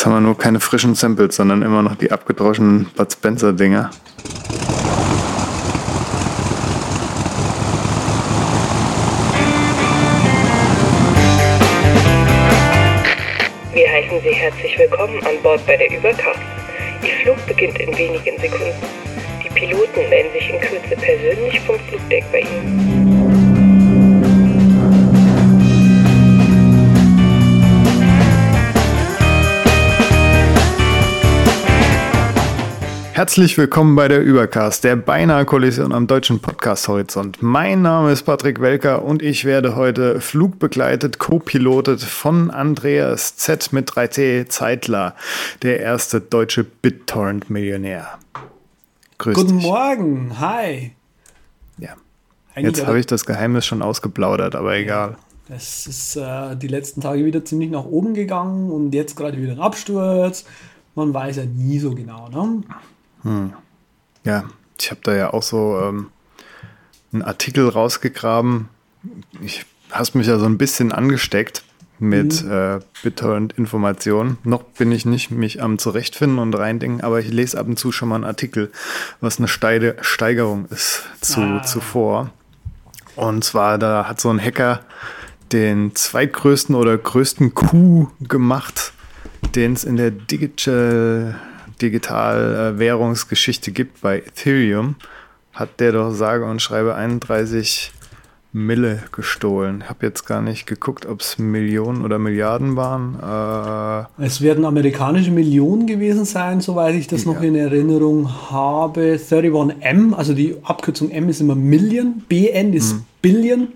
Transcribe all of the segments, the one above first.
Jetzt haben wir nur keine frischen Samples, sondern immer noch die abgedroschenen Bud Spencer-Dinger. Wir heißen Sie herzlich willkommen an Bord bei der Übercast. Ihr Flug beginnt in wenigen Sekunden. Die Piloten melden sich in Kürze persönlich vom Flugdeck bei Ihnen. Herzlich willkommen bei der Übercast, der beinahe Kollision am deutschen Podcast-Horizont. Mein Name ist Patrick Welker und ich werde heute flugbegleitet, co-pilotet von Andreas Z mit 3T Zeitler, der erste deutsche BitTorrent-Millionär. Grüß Guten dich. Morgen, hi. Ja, Eigentlich jetzt habe ich das Geheimnis schon ausgeplaudert, aber egal. Das ist äh, die letzten Tage wieder ziemlich nach oben gegangen und jetzt gerade wieder ein Absturz. Man weiß ja nie so genau, ne? Hm. Ja, ich habe da ja auch so ähm, einen Artikel rausgegraben. Ich hast mich ja so ein bisschen angesteckt mit mhm. äh, BitTorrent-Informationen. Noch bin ich nicht mich am zurechtfinden und reindenken, aber ich lese ab und zu schon mal einen Artikel, was eine Steide Steigerung ist zu ah. zuvor. Und zwar, da hat so ein Hacker den zweitgrößten oder größten Coup gemacht, den es in der Digital Digital-Währungsgeschichte gibt bei Ethereum, hat der doch sage und schreibe 31 Mille gestohlen. Ich habe jetzt gar nicht geguckt, ob es Millionen oder Milliarden waren. Äh es werden amerikanische Millionen gewesen sein, soweit ich das ja. noch in Erinnerung habe. 31M, also die Abkürzung M ist immer Million, BN ist hm. Billion.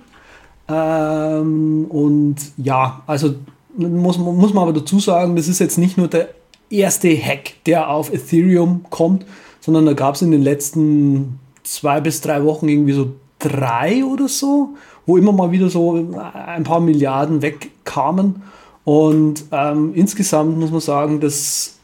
Ähm, und ja, also muss, muss man aber dazu sagen, das ist jetzt nicht nur der erste Hack, der auf Ethereum kommt, sondern da gab es in den letzten zwei bis drei Wochen irgendwie so drei oder so, wo immer mal wieder so ein paar Milliarden wegkamen. Und ähm, insgesamt muss man sagen, das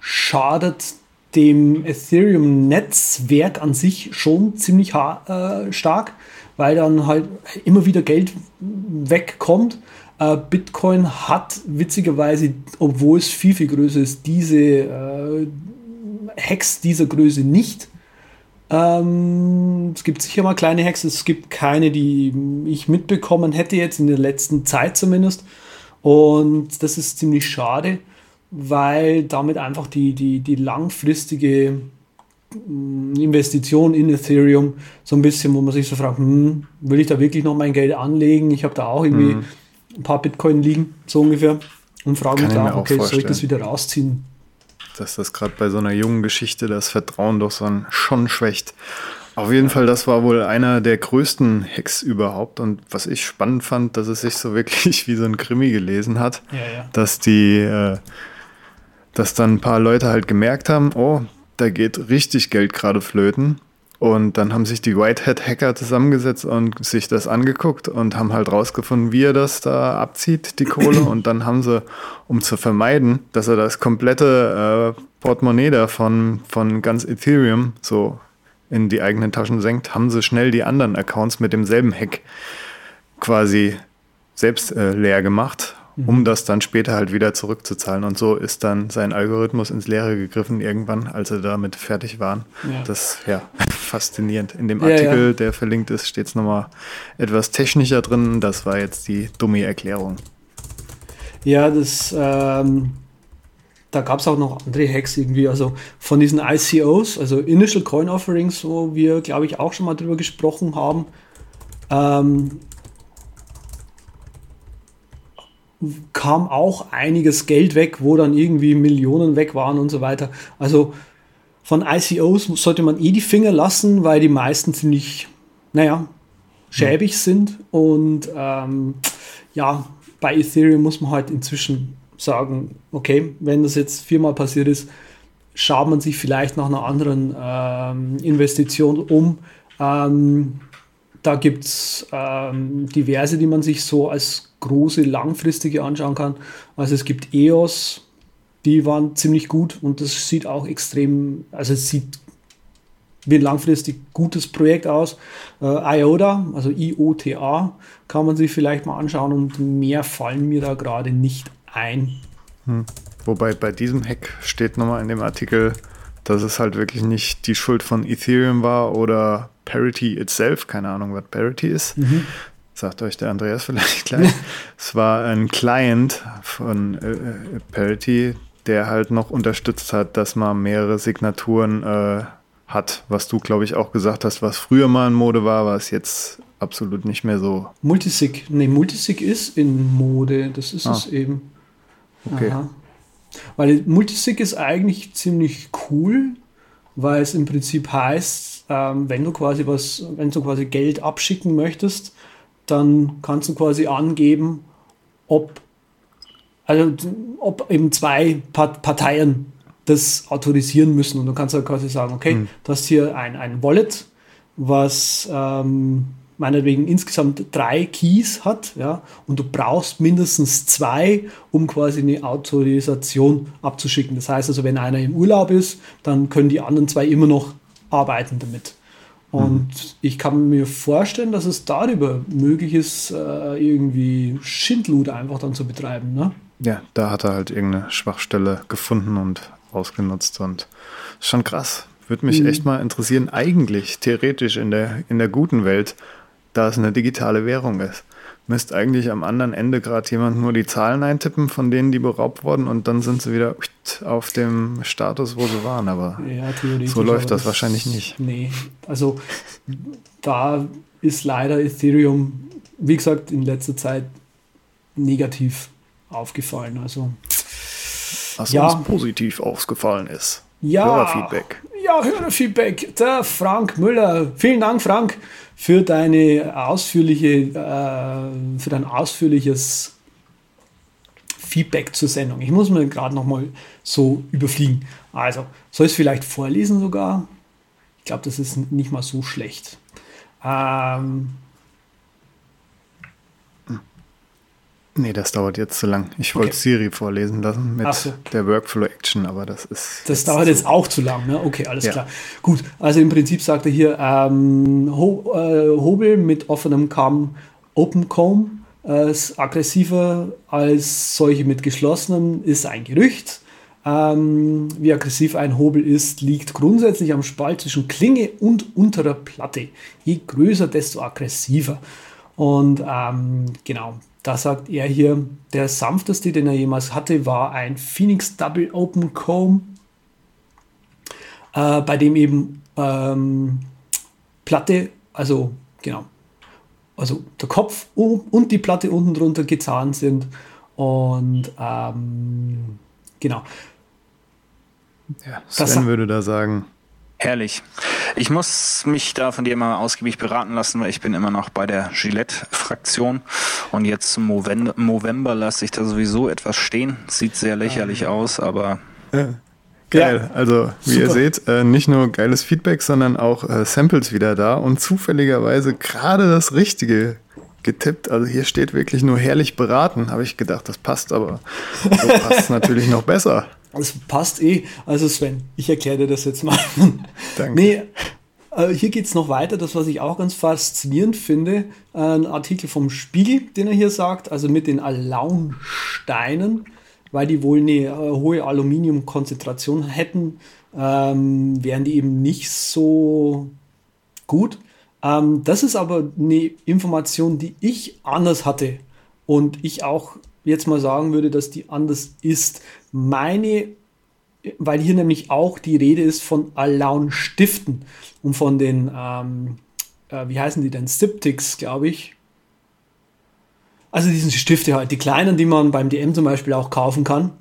schadet dem Ethereum-Netzwerk an sich schon ziemlich äh, stark, weil dann halt immer wieder Geld wegkommt. Äh, Bitcoin hat witzigerweise, obwohl es viel, viel größer ist, diese äh, Hacks dieser Größe nicht. Ähm, es gibt sicher mal kleine Hacks, es gibt keine, die ich mitbekommen hätte, jetzt in der letzten Zeit zumindest. Und das ist ziemlich schade, weil damit einfach die, die, die langfristige mm, Investition in Ethereum so ein bisschen, wo man sich so fragt, hm, will ich da wirklich noch mein Geld anlegen? Ich habe da auch irgendwie mhm ein paar Bitcoin liegen, so ungefähr. Und frage mich da, okay, soll ich das wieder rausziehen? Dass das gerade bei so einer jungen Geschichte das Vertrauen doch so schon schwächt. Auf jeden Fall, das war wohl einer der größten Hacks überhaupt. Und was ich spannend fand, dass es sich so wirklich wie so ein Krimi gelesen hat, ja, ja. dass die, äh, dass dann ein paar Leute halt gemerkt haben, oh, da geht richtig Geld gerade flöten. Und dann haben sich die Whitehead-Hacker zusammengesetzt und sich das angeguckt und haben halt rausgefunden, wie er das da abzieht, die Kohle. Und dann haben sie, um zu vermeiden, dass er das komplette äh, Portemonnaie da von, von ganz Ethereum so in die eigenen Taschen senkt, haben sie schnell die anderen Accounts mit demselben Hack quasi selbst äh, leer gemacht um das dann später halt wieder zurückzuzahlen. Und so ist dann sein Algorithmus ins Leere gegriffen irgendwann, als sie damit fertig waren. Ja. Das ja faszinierend. In dem Artikel, ja, ja. der verlinkt ist, steht es nochmal etwas technischer drin. Das war jetzt die dumme Erklärung. Ja, das ähm, da gab es auch noch andere Hacks irgendwie, also von diesen ICOs, also Initial Coin Offerings, wo wir, glaube ich, auch schon mal drüber gesprochen haben. Ähm, kam auch einiges Geld weg, wo dann irgendwie Millionen weg waren und so weiter. Also von ICOs sollte man eh die Finger lassen, weil die meisten ziemlich, naja, schäbig mhm. sind. Und ähm, ja, bei Ethereum muss man halt inzwischen sagen, okay, wenn das jetzt viermal passiert ist, schaut man sich vielleicht nach einer anderen ähm, Investition um. Ähm, da gibt es ähm, diverse, die man sich so als große, langfristige anschauen kann. Also es gibt EOS, die waren ziemlich gut und das sieht auch extrem, also es sieht wie ein langfristig gutes Projekt aus. Äh, IOTA, also IOTA, kann man sich vielleicht mal anschauen und mehr fallen mir da gerade nicht ein. Hm. wobei bei diesem Hack steht nochmal in dem Artikel, dass es halt wirklich nicht die Schuld von Ethereum war oder Parity itself, keine Ahnung, was Parity ist. Mhm. Sagt euch der Andreas vielleicht gleich. es war ein Client von äh, äh, Parity, der halt noch unterstützt hat, dass man mehrere Signaturen äh, hat, was du, glaube ich, auch gesagt hast, was früher mal in Mode war, war es jetzt absolut nicht mehr so. Multisig, nee, Multisig ist in Mode, das ist ah. es eben. Okay. Aha. Weil Multisig ist eigentlich ziemlich cool, weil es im Prinzip heißt, ähm, wenn du quasi was, wenn du quasi Geld abschicken möchtest, dann kannst du quasi angeben, ob, also ob eben zwei Parteien das autorisieren müssen. Und du kannst halt quasi sagen, okay, mhm. du hast hier ein, ein Wallet, was ähm, meinetwegen insgesamt drei Keys hat, ja, und du brauchst mindestens zwei, um quasi eine Autorisation abzuschicken. Das heißt also, wenn einer im Urlaub ist, dann können die anderen zwei immer noch arbeiten damit. Und mhm. ich kann mir vorstellen, dass es darüber möglich ist, äh, irgendwie Schindluder einfach dann zu betreiben. Ne? Ja, da hat er halt irgendeine Schwachstelle gefunden und ausgenutzt und schon krass. Würde mich mhm. echt mal interessieren, eigentlich theoretisch in der, in der guten Welt, da es eine digitale Währung ist. Müsste eigentlich am anderen Ende gerade jemand nur die Zahlen eintippen, von denen die beraubt wurden, und dann sind sie wieder auf dem Status, wo sie waren. Aber ja, so läuft das, das wahrscheinlich nicht. Nee, also da ist leider Ethereum, wie gesagt, in letzter Zeit negativ aufgefallen. Also was ja. uns positiv aufgefallen ist. Ja, Hörerfeedback. Ja, Hörerfeedback. Der Frank Müller. Vielen Dank, Frank, für deine ausführliche, äh, für dein ausführliches Feedback zur Sendung. Ich muss mir gerade noch mal so überfliegen. Also, soll ich es vielleicht vorlesen sogar? Ich glaube, das ist nicht mal so schlecht. Ähm, Nee, das dauert jetzt zu lang. Ich wollte okay. Siri vorlesen lassen mit so. der Workflow Action, aber das ist. Das dauert jetzt auch zu lang, ne? Okay, alles ja. klar. Gut, also im Prinzip sagt er hier: ähm, Ho äh, Hobel mit offenem Kamm, Open Comb, äh, ist aggressiver als solche mit geschlossenem, ist ein Gerücht. Ähm, wie aggressiv ein Hobel ist, liegt grundsätzlich am Spalt zwischen Klinge und unterer Platte. Je größer, desto aggressiver. Und ähm, genau, da sagt er hier, der sanfteste, den er jemals hatte, war ein Phoenix Double Open Comb, äh, bei dem eben ähm, Platte, also genau, also der Kopf und die Platte unten drunter gezahnt sind. Und ähm, genau. Ja, Sven das, würde da sagen, Herrlich. Ich muss mich da von dir mal ausgiebig beraten lassen, weil ich bin immer noch bei der Gillette-Fraktion und jetzt zum Movember lasse ich da sowieso etwas stehen. Sieht sehr lächerlich ah. aus, aber... Ja. Geil. Ja, also wie super. ihr seht, äh, nicht nur geiles Feedback, sondern auch äh, Samples wieder da und zufälligerweise gerade das Richtige getippt. Also hier steht wirklich nur herrlich beraten, habe ich gedacht, das passt, aber so passt natürlich noch besser. Das passt eh. Also Sven, ich erkläre dir das jetzt mal. Danke. Nee, äh, hier geht es noch weiter, das, was ich auch ganz faszinierend finde, ein Artikel vom Spiegel, den er hier sagt, also mit den Alaunsteinen, weil die wohl eine äh, hohe Aluminiumkonzentration hätten, ähm, wären die eben nicht so gut. Ähm, das ist aber eine Information, die ich anders hatte und ich auch jetzt mal sagen würde, dass die anders ist. Meine, weil hier nämlich auch die Rede ist von Alaun Stiften und von den, ähm, äh, wie heißen die denn, Stiptics, glaube ich. Also diesen Stifte halt, die kleinen, die man beim DM zum Beispiel auch kaufen kann,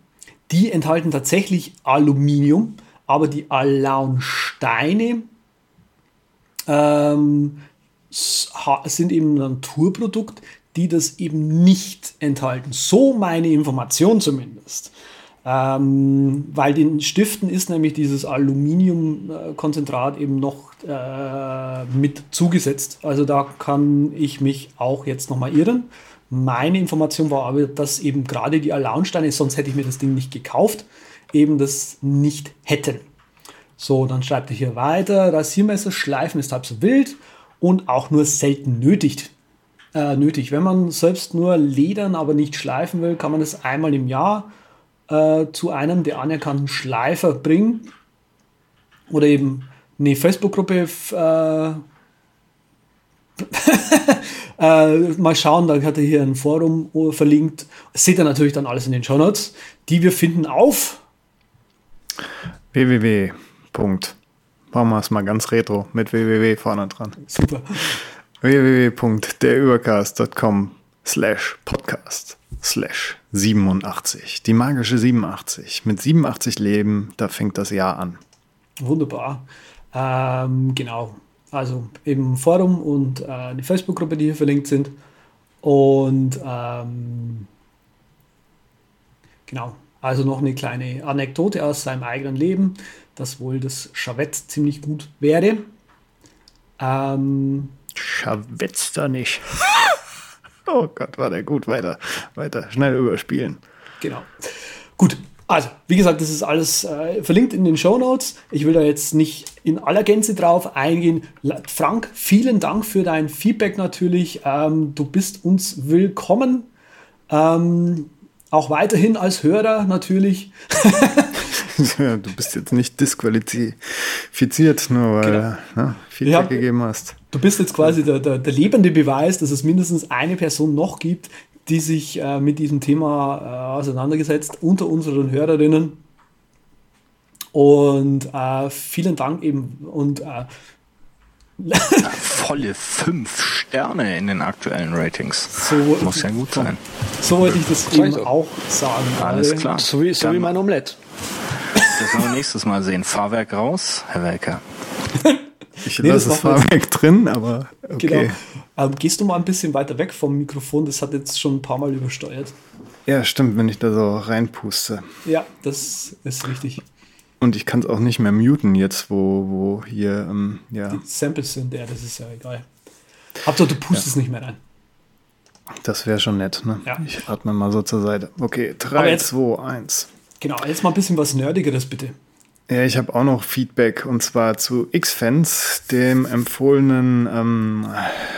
die enthalten tatsächlich Aluminium, aber die Alaun-Steine ähm, sind eben Naturprodukt, die das eben nicht enthalten. So meine Information zumindest. Ähm, weil den Stiften ist nämlich dieses Aluminiumkonzentrat eben noch äh, mit zugesetzt. Also da kann ich mich auch jetzt nochmal irren. Meine Information war aber, dass eben gerade die Alaunsteine, sonst hätte ich mir das Ding nicht gekauft, eben das nicht hätten. So, dann schreibt er hier weiter, Rasiermesser schleifen ist halb so wild und auch nur selten nötig äh, nötig. Wenn man selbst nur ledern, aber nicht schleifen will, kann man das einmal im Jahr äh, zu einem der anerkannten Schleifer bringen. Oder eben eine Facebook-Gruppe äh, äh, mal schauen, da hat er hier ein Forum verlinkt. Seht ihr natürlich dann alles in den Show Notes, die wir finden auf www. Machen wir es mal ganz retro mit www vorne dran. Super. www.derübercast.com slash podcast slash 87. Die magische 87. Mit 87 Leben, da fängt das Jahr an. Wunderbar. Ähm, genau. Also eben Forum und äh, eine Facebook-Gruppe, die hier verlinkt sind. Und ähm, genau, also noch eine kleine Anekdote aus seinem eigenen Leben, dass wohl das Chavett ziemlich gut wäre. Ähm, Schawätzt da nicht. oh Gott, war der gut. Weiter, weiter, schnell überspielen. Genau. Gut, also, wie gesagt, das ist alles äh, verlinkt in den Show Notes. Ich will da jetzt nicht in aller Gänze drauf eingehen. Frank, vielen Dank für dein Feedback natürlich. Ähm, du bist uns willkommen. Ähm, auch weiterhin als Hörer natürlich. du bist jetzt nicht disqualifiziert, nur weil genau. du ne, Feedback ja, gegeben hast. Du bist jetzt quasi der, der, der lebende Beweis, dass es mindestens eine Person noch gibt, die sich äh, mit diesem Thema äh, auseinandergesetzt unter unseren Hörerinnen. Und äh, vielen Dank eben und äh, volle fünf Sterne in den aktuellen Ratings. So Muss ja gut sein. So wollte ich das eben auch sagen. Alles klar. So wie, so wie mein Omelette. Das werden wir nächstes Mal sehen. Fahrwerk raus, Herr Welker. Ich nee, lasse das, das Fahrwerk drin, aber okay. Genau. Ähm, gehst du mal ein bisschen weiter weg vom Mikrofon? Das hat jetzt schon ein paar Mal übersteuert. Ja, stimmt, wenn ich da so reinpuste. Ja, das ist richtig. Und ich kann es auch nicht mehr muten jetzt, wo, wo hier, ähm, ja. Die Samples sind, ja, das ist ja egal. Hauptsache, du pustest ja. nicht mehr rein. Das wäre schon nett, ne? Ja. Ich atme mal so zur Seite. Okay, 3, 2, 1. Genau, jetzt mal ein bisschen was Nerdigeres, bitte. Ja, ich habe auch noch Feedback und zwar zu Xfans, dem empfohlenen ähm,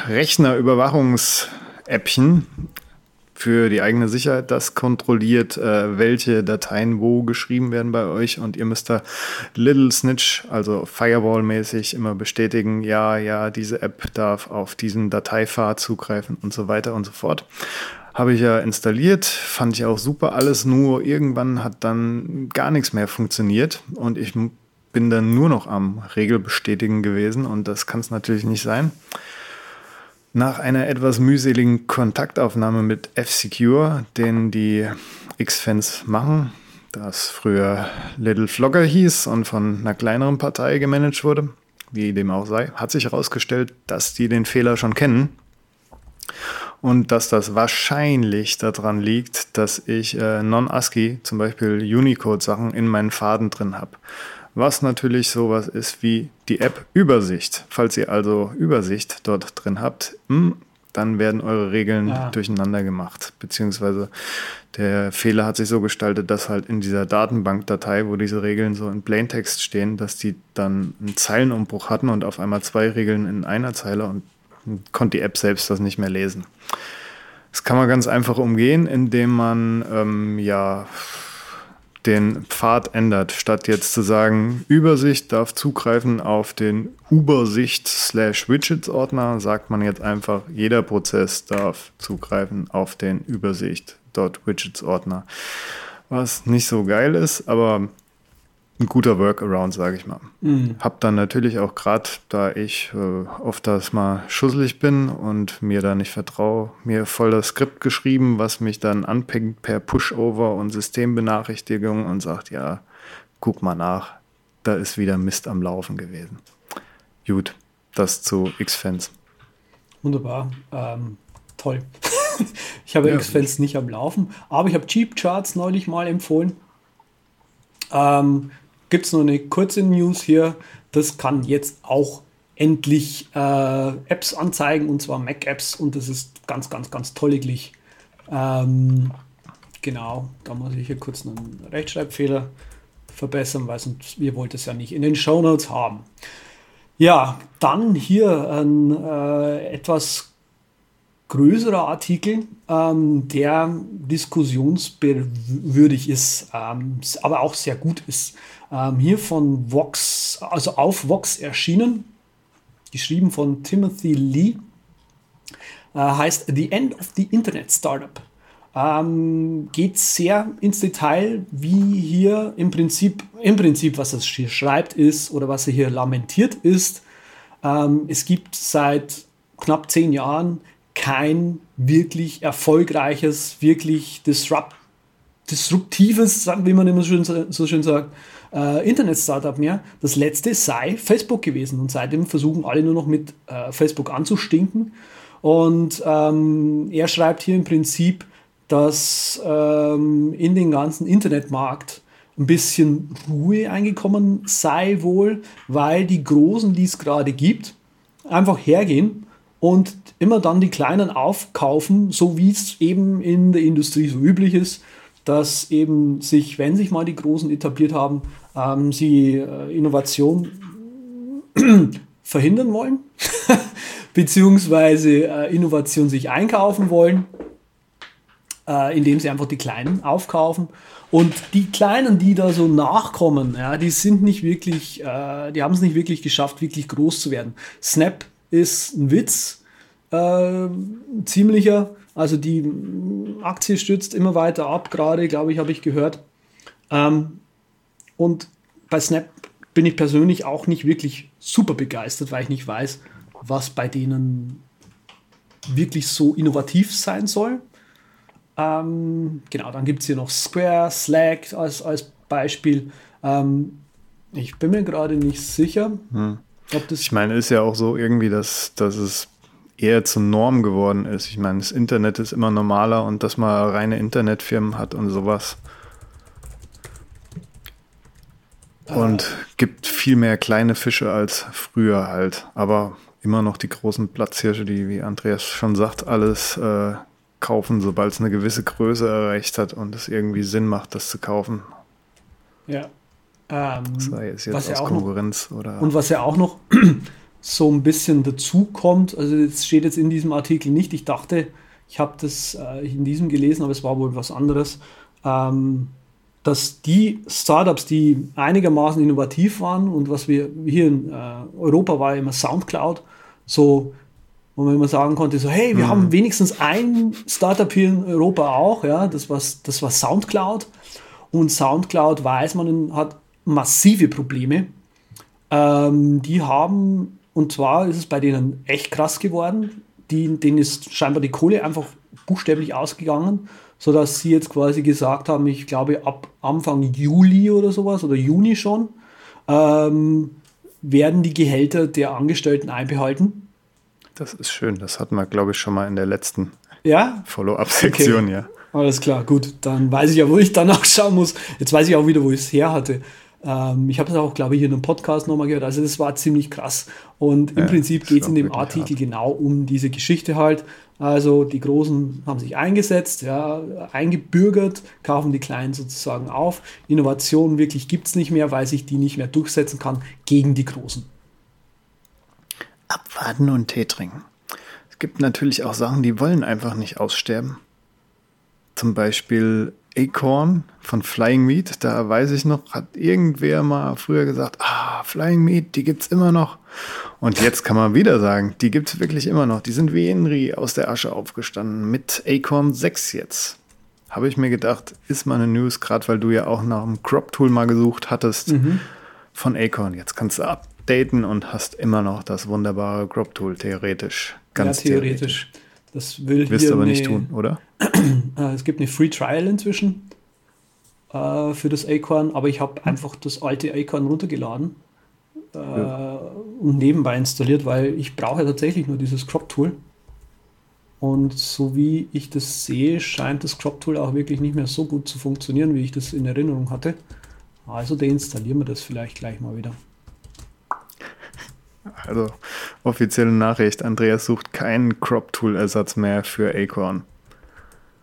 Rechnerüberwachungs-Appchen für die eigene Sicherheit. Das kontrolliert, äh, welche Dateien wo geschrieben werden bei euch und ihr müsst da Little Snitch, also Firewall-mäßig immer bestätigen, ja, ja, diese App darf auf diesen Dateipfad zugreifen und so weiter und so fort. Habe ich ja installiert, fand ich auch super alles, nur irgendwann hat dann gar nichts mehr funktioniert und ich bin dann nur noch am Regelbestätigen gewesen und das kann es natürlich nicht sein. Nach einer etwas mühseligen Kontaktaufnahme mit F-Secure, den die X-Fans machen, das früher Little Flogger hieß und von einer kleineren Partei gemanagt wurde, wie dem auch sei, hat sich herausgestellt, dass die den Fehler schon kennen und dass das wahrscheinlich daran liegt, dass ich äh, Non-ASCII, zum Beispiel Unicode-Sachen, in meinen Faden drin habe. Was natürlich sowas ist wie die App-Übersicht. Falls ihr also Übersicht dort drin habt, mh, hm, dann werden eure Regeln ja. durcheinander gemacht. Beziehungsweise der Fehler hat sich so gestaltet, dass halt in dieser Datenbankdatei, wo diese Regeln so in Plaintext stehen, dass die dann einen Zeilenumbruch hatten und auf einmal zwei Regeln in einer Zeile und konnte die App selbst das nicht mehr lesen. Das kann man ganz einfach umgehen, indem man ähm, ja den Pfad ändert. Statt jetzt zu sagen, Übersicht darf zugreifen auf den Übersicht slash Widgets Ordner, sagt man jetzt einfach, jeder Prozess darf zugreifen auf den Übersicht dort Widgets Ordner. Was nicht so geil ist, aber ein guter Workaround, sage ich mal. Mhm. Hab dann natürlich auch gerade, da ich äh, oft das mal schusselig bin und mir da nicht vertraue, mir voll das Skript geschrieben, was mich dann anpingt per Pushover und Systembenachrichtigung und sagt, ja, guck mal nach, da ist wieder Mist am Laufen gewesen. Gut, das zu X-Fans. Wunderbar, ähm, toll. ich habe ja. X-Fans nicht am Laufen, aber ich habe Cheap Charts neulich mal empfohlen. Ähm, gibt es noch eine kurze News hier. Das kann jetzt auch endlich äh, Apps anzeigen und zwar Mac-Apps und das ist ganz, ganz, ganz tolliglich. Ähm, genau, da muss ich hier kurz einen Rechtschreibfehler verbessern, weil sonst ihr wollt es ja nicht in den Show Notes haben. Ja, dann hier ein äh, etwas größerer Artikel, ähm, der diskussionswürdig ist, ähm, aber auch sehr gut ist. Ähm, hier von Vox, also auf Vox erschienen, geschrieben von Timothy Lee, äh, heißt The End of the Internet Startup. Ähm, geht sehr ins Detail, wie hier im Prinzip, im Prinzip, was es hier schreibt, ist oder was er hier lamentiert ist. Ähm, es gibt seit knapp zehn Jahren kein wirklich erfolgreiches, wirklich disrupt, disruptives, wie man immer schön, so schön sagt, äh, Internet-Startup mehr. Das letzte sei Facebook gewesen und seitdem versuchen alle nur noch mit äh, Facebook anzustinken. Und ähm, er schreibt hier im Prinzip, dass ähm, in den ganzen Internetmarkt ein bisschen Ruhe eingekommen sei wohl, weil die Großen, die es gerade gibt, einfach hergehen und immer dann die Kleinen aufkaufen, so wie es eben in der Industrie so üblich ist, dass eben sich, wenn sich mal die Großen etabliert haben, ähm, sie äh, Innovation verhindern wollen, beziehungsweise äh, Innovation sich einkaufen wollen, äh, indem sie einfach die Kleinen aufkaufen. Und die Kleinen, die da so nachkommen, ja, die sind nicht wirklich, äh, die haben es nicht wirklich geschafft, wirklich groß zu werden. Snap ist ein Witz, äh, ziemlicher. Also die Aktie stürzt immer weiter ab, gerade, glaube ich, habe ich gehört. Ähm, und bei Snap bin ich persönlich auch nicht wirklich super begeistert, weil ich nicht weiß, was bei denen wirklich so innovativ sein soll. Ähm, genau, dann gibt es hier noch Square, Slack als, als Beispiel. Ähm, ich bin mir gerade nicht sicher. Hm. Ob das ich meine, ist ja auch so irgendwie, dass, dass es eher zur Norm geworden ist. Ich meine, das Internet ist immer normaler und dass man reine Internetfirmen hat und sowas. Und gibt viel mehr kleine Fische als früher halt. Aber immer noch die großen Platzhirsche, die, wie Andreas schon sagt, alles äh, kaufen, sobald es eine gewisse Größe erreicht hat und es irgendwie Sinn macht, das zu kaufen. Ja. Ähm, Sei es jetzt aus Konkurrenz noch, oder. Und was ja auch noch so ein bisschen dazu kommt, also das steht jetzt in diesem Artikel nicht, ich dachte, ich habe das äh, in diesem gelesen, aber es war wohl was anderes. Ähm, dass die Startups, die einigermaßen innovativ waren und was wir hier in äh, Europa war immer Soundcloud, so, wo man immer sagen konnte, so, hey, wir mhm. haben wenigstens ein Startup hier in Europa auch, ja, das war, das war Soundcloud und Soundcloud weiß man hat massive Probleme. Ähm, die haben, und zwar ist es bei denen echt krass geworden, die, denen ist scheinbar die Kohle einfach buchstäblich ausgegangen sodass sie jetzt quasi gesagt haben, ich glaube ab Anfang Juli oder sowas oder Juni schon, ähm, werden die Gehälter der Angestellten einbehalten. Das ist schön, das hatten wir, glaube ich, schon mal in der letzten ja? Follow-up-Sektion, okay. ja. Alles klar, gut, dann weiß ich ja, wo ich danach schauen muss. Jetzt weiß ich auch wieder, wo ich es her hatte. Ähm, ich habe es auch, glaube ich, hier in einem Podcast nochmal gehört. Also das war ziemlich krass. Und im ja, Prinzip geht es in dem Artikel hart. genau um diese Geschichte halt. Also die Großen haben sich eingesetzt, ja, eingebürgert, kaufen die Kleinen sozusagen auf. Innovation wirklich gibt es nicht mehr, weil sich die nicht mehr durchsetzen kann gegen die Großen. Abwarten und Tee trinken. Es gibt natürlich auch Sachen, die wollen einfach nicht aussterben. Zum Beispiel Acorn von Flying Meat, da weiß ich noch, hat irgendwer mal früher gesagt, ah, Flying Meat, die gibt's immer noch. Und jetzt kann man wieder sagen, die gibt's wirklich immer noch. Die sind wie Henry aus der Asche aufgestanden mit Acorn 6 jetzt. Habe ich mir gedacht, ist mal eine News, gerade weil du ja auch nach einem Crop Tool mal gesucht hattest mhm. von Acorn. Jetzt kannst du updaten und hast immer noch das wunderbare Crop Tool, theoretisch. Ganz ja, theoretisch. theoretisch. Das will Wirst du aber eine, nicht tun, oder? Äh, es gibt eine Free Trial inzwischen äh, für das Acorn, aber ich habe einfach das alte Acorn runtergeladen äh, ja. und nebenbei installiert, weil ich brauche tatsächlich nur dieses Crop Tool. Und so wie ich das sehe, scheint das Crop Tool auch wirklich nicht mehr so gut zu funktionieren, wie ich das in Erinnerung hatte. Also deinstallieren wir das vielleicht gleich mal wieder. Also offizielle Nachricht, Andreas sucht keinen Crop Tool Ersatz mehr für Acorn.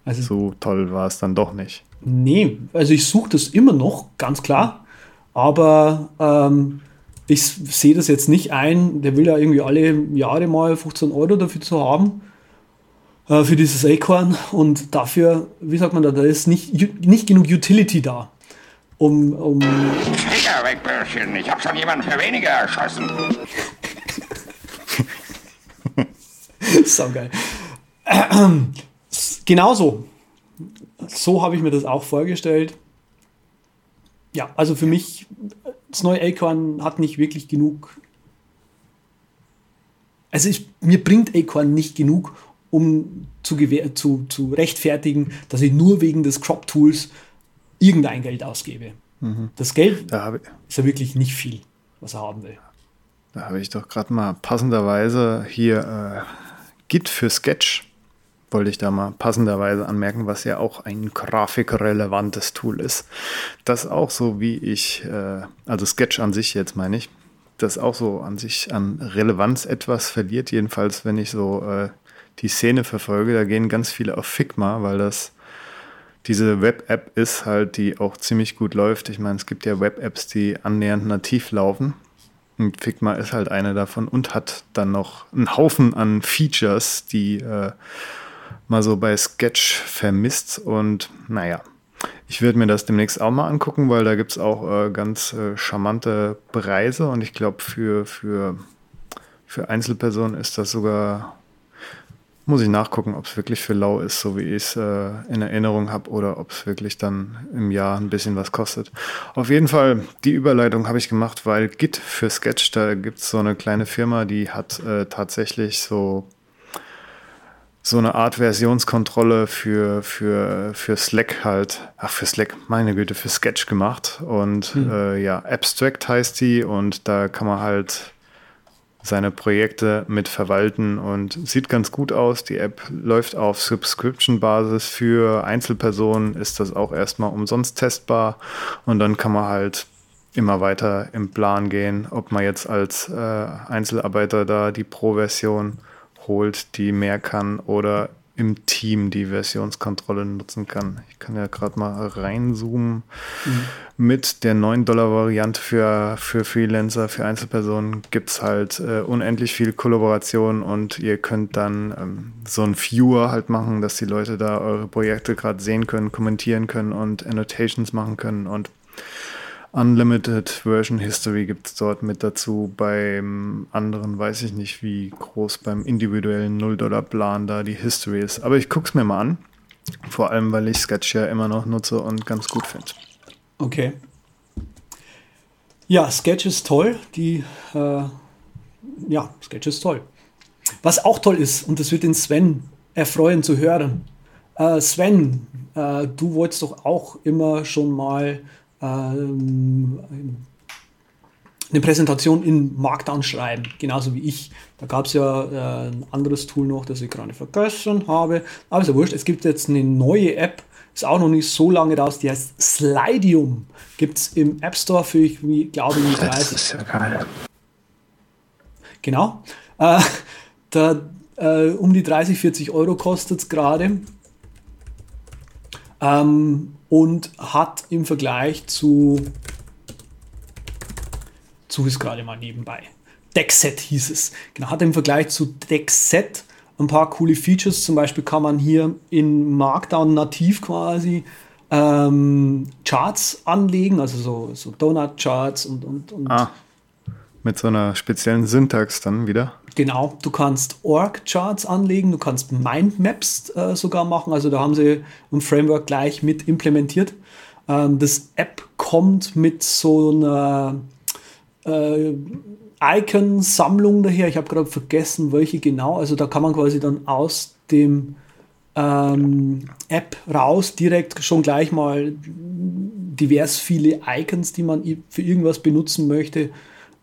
Also so toll war es dann doch nicht. Nee, also ich suche das immer noch, ganz klar. Aber ähm, ich sehe das jetzt nicht ein. Der will ja irgendwie alle Jahre mal 15 Euro dafür zu haben. äh, für dieses Acorn und dafür, wie sagt man da, da ist nicht, nicht genug Utility da. Um, um Finger weg, Bürschchen. Ich hab schon jemanden für weniger erschossen. Saugeil. Genauso. So habe ich mir das auch vorgestellt. Ja, also für mich, das neue Acorn hat nicht wirklich genug. Also ich, mir bringt Acorn nicht genug, um zu, zu, zu rechtfertigen, dass ich nur wegen des Crop Tools irgendein Geld ausgebe. Mhm. Das Geld ist ja wirklich nicht viel, was er haben will. Da habe ich doch gerade mal passenderweise hier äh, Git für Sketch, wollte ich da mal passenderweise anmerken, was ja auch ein grafikrelevantes Tool ist. Das auch so wie ich, äh, also Sketch an sich jetzt meine ich, das auch so an sich an Relevanz etwas verliert, jedenfalls wenn ich so äh, die Szene verfolge, da gehen ganz viele auf Figma, weil das diese Web-App ist halt, die auch ziemlich gut läuft. Ich meine, es gibt ja Web-Apps, die annähernd nativ laufen. Und Figma ist halt eine davon und hat dann noch einen Haufen an Features, die äh, mal so bei Sketch vermisst. Und naja, ich werde mir das demnächst auch mal angucken, weil da gibt es auch äh, ganz äh, charmante Preise und ich glaube, für, für, für Einzelpersonen ist das sogar muss ich nachgucken, ob es wirklich für lau ist, so wie ich es äh, in Erinnerung habe, oder ob es wirklich dann im Jahr ein bisschen was kostet. Auf jeden Fall, die Überleitung habe ich gemacht, weil Git für Sketch, da gibt es so eine kleine Firma, die hat äh, tatsächlich so so eine Art Versionskontrolle für, für, für Slack halt, ach für Slack, meine Güte, für Sketch gemacht. Und hm. äh, ja, Abstract heißt die und da kann man halt seine Projekte mit verwalten und sieht ganz gut aus. Die App läuft auf Subscription-Basis. Für Einzelpersonen ist das auch erstmal umsonst testbar und dann kann man halt immer weiter im Plan gehen, ob man jetzt als äh, Einzelarbeiter da die Pro-Version holt, die mehr kann oder im Team die Versionskontrolle nutzen kann. Ich kann ja gerade mal reinzoomen. Mhm. Mit der 9-Dollar-Variante für, für Freelancer, für Einzelpersonen gibt es halt äh, unendlich viel Kollaboration und ihr könnt dann ähm, so ein Viewer halt machen, dass die Leute da eure Projekte gerade sehen können, kommentieren können und Annotations machen können und Unlimited Version History gibt es dort mit dazu. Beim anderen weiß ich nicht, wie groß beim individuellen 0-Dollar-Plan da die History ist. Aber ich gucke es mir mal an. Vor allem, weil ich Sketch ja immer noch nutze und ganz gut finde. Okay. Ja, Sketch ist toll. Die, äh, ja, Sketch ist toll. Was auch toll ist, und das wird den Sven erfreuen zu hören. Äh, Sven, äh, du wolltest doch auch immer schon mal ähm, eine Präsentation in Markdown schreiben, genauso wie ich. Da gab es ja äh, ein anderes Tool noch, das ich gerade vergessen habe. Aber ist ja wurscht, es gibt jetzt eine neue App, ist auch noch nicht so lange raus, die heißt Slidium. Gibt es im App Store für, ich glaube, ich, 30. Das ist ja geil. Genau. Äh, da, äh, um die 30, 40 Euro kostet es gerade. Ähm, und hat im Vergleich zu, zu es gerade mal nebenbei, Deckset hieß es, genau, hat im Vergleich zu Deckset ein paar coole Features, zum Beispiel kann man hier in Markdown nativ quasi ähm, Charts anlegen, also so, so Donut-Charts und, und, und ah, mit so einer speziellen Syntax dann wieder. Genau, du kannst Org-Charts anlegen, du kannst Mindmaps äh, sogar machen. Also da haben sie ein Framework gleich mit implementiert. Ähm, das App kommt mit so einer äh, Icon-Sammlung daher. Ich habe gerade vergessen, welche genau. Also da kann man quasi dann aus dem ähm, App raus direkt schon gleich mal divers viele Icons, die man für irgendwas benutzen möchte,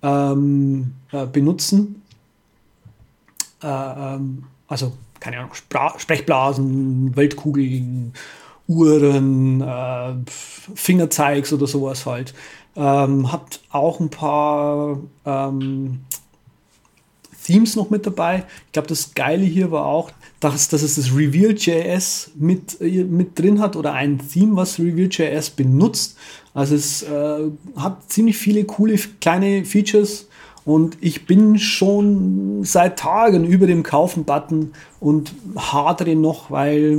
ähm, äh, benutzen. Äh, ähm, also keine Ahnung, Spra Sprechblasen, Weltkugeln, Uhren, äh, Fingerzeigs oder sowas halt. Ähm, hat auch ein paar ähm, Themes noch mit dabei. Ich glaube, das Geile hier war auch, dass, dass es das Reveal.js mit, äh, mit drin hat oder ein Theme, was Reveal.js benutzt. Also es äh, hat ziemlich viele coole kleine Features Und ich bin schon seit Tagen über dem Kaufen-Button und hadere noch, weil,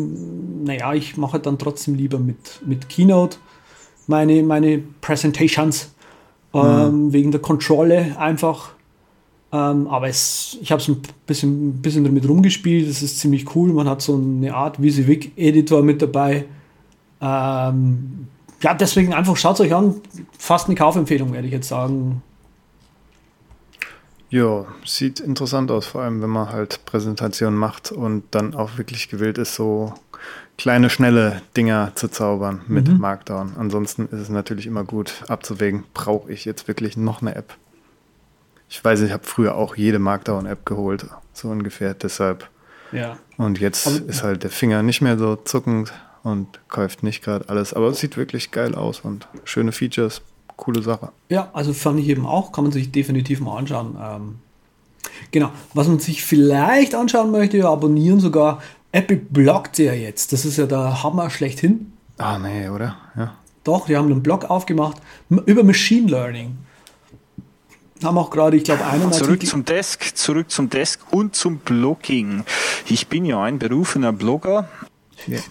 naja, ich mache dann trotzdem lieber mit, mit Keynote meine, meine Presentations ähm, wegen der Kontrolle einfach. Ähm, aber es, ich habe es ein bisschen, bisschen damit rumgespielt. Es ist ziemlich cool. Man hat so eine Art VisiVic-Editor mit dabei. Ähm, ja, deswegen einfach schaut es euch an. Fast eine Kaufempfehlung, werde ich jetzt sagen. Ja, sieht interessant aus, vor allem wenn man halt Präsentationen macht und dann auch wirklich gewillt ist, so kleine, schnelle Dinger zu zaubern mit mhm. Markdown. Ansonsten ist es natürlich immer gut abzuwägen, brauche ich jetzt wirklich noch eine App? Ich weiß, ich habe früher auch jede Markdown-App geholt, so ungefähr, deshalb. Ja. Und jetzt aber, ist halt der Finger nicht mehr so zuckend und kauft nicht gerade alles. Aber es sieht wirklich geil aus und schöne Features coole Sache. Ja, also fand ich eben auch, kann man sich definitiv mal anschauen. Ähm, genau, was man sich vielleicht anschauen möchte, abonnieren sogar, Apple blockt ja jetzt. Das ist ja der Hammer schlechthin. Ah, nee, oder? Ja. Doch, die haben einen Blog aufgemacht über Machine Learning. Haben auch gerade, ich glaube, einen Zurück Artikel zum Desk, zurück zum Desk und zum Blogging. Ich bin ja ein berufener Blogger. Ja.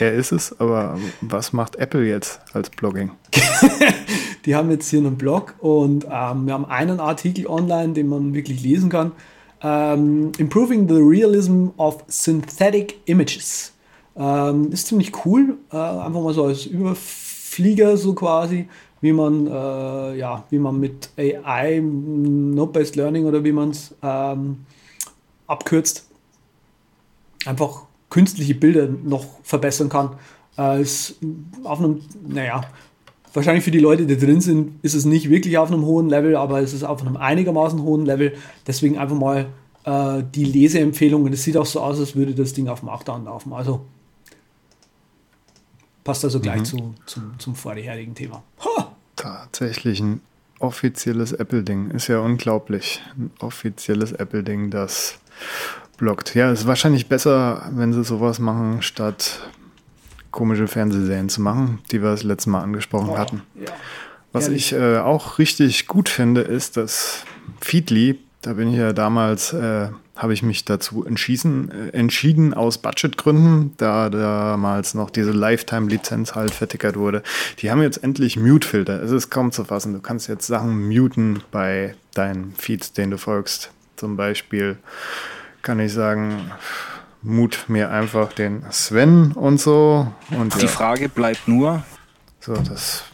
Er ist es, aber was macht Apple jetzt als Blogging? die haben jetzt hier einen Blog und ähm, wir haben einen Artikel online, den man wirklich lesen kann. Ähm, Improving the Realism of Synthetic Images. Ähm, ist ziemlich cool, äh, einfach mal so als Überflieger so quasi, wie man, äh, ja, wie man mit AI, Not-Based Learning oder wie man es ähm, abkürzt, einfach künstliche Bilder noch verbessern kann. Ist auf einem, naja, wahrscheinlich für die Leute, die drin sind, ist es nicht wirklich auf einem hohen Level, aber es ist auf einem einigermaßen hohen Level. Deswegen einfach mal äh, die Leseempfehlungen. Es sieht auch so aus, als würde das Ding auf Markdown laufen. Also passt also gleich mhm. zu, zum, zum vorherigen Thema. Ha! Tatsächlich ein offizielles Apple-Ding. Ist ja unglaublich. Ein offizielles Apple-Ding, das blockt. Ja, ist wahrscheinlich besser, wenn sie sowas machen, statt komische Fernsehserien zu machen, die wir das letzte Mal angesprochen oh, hatten. Ja. Was Ehrlich. ich äh, auch richtig gut finde, ist, dass Feedly, da bin ich ja damals, äh, habe ich mich dazu entschieden, äh, entschieden aus Budgetgründen, da damals noch diese Lifetime-Lizenz halt vertickert wurde. Die haben jetzt endlich Mute-Filter. Es ist kaum zu fassen. Du kannst jetzt Sachen muten bei deinen Feeds, denen du folgst. Zum Beispiel kann ich sagen, mut mir einfach den Sven und so. Und Die ja. Frage bleibt nur. So, das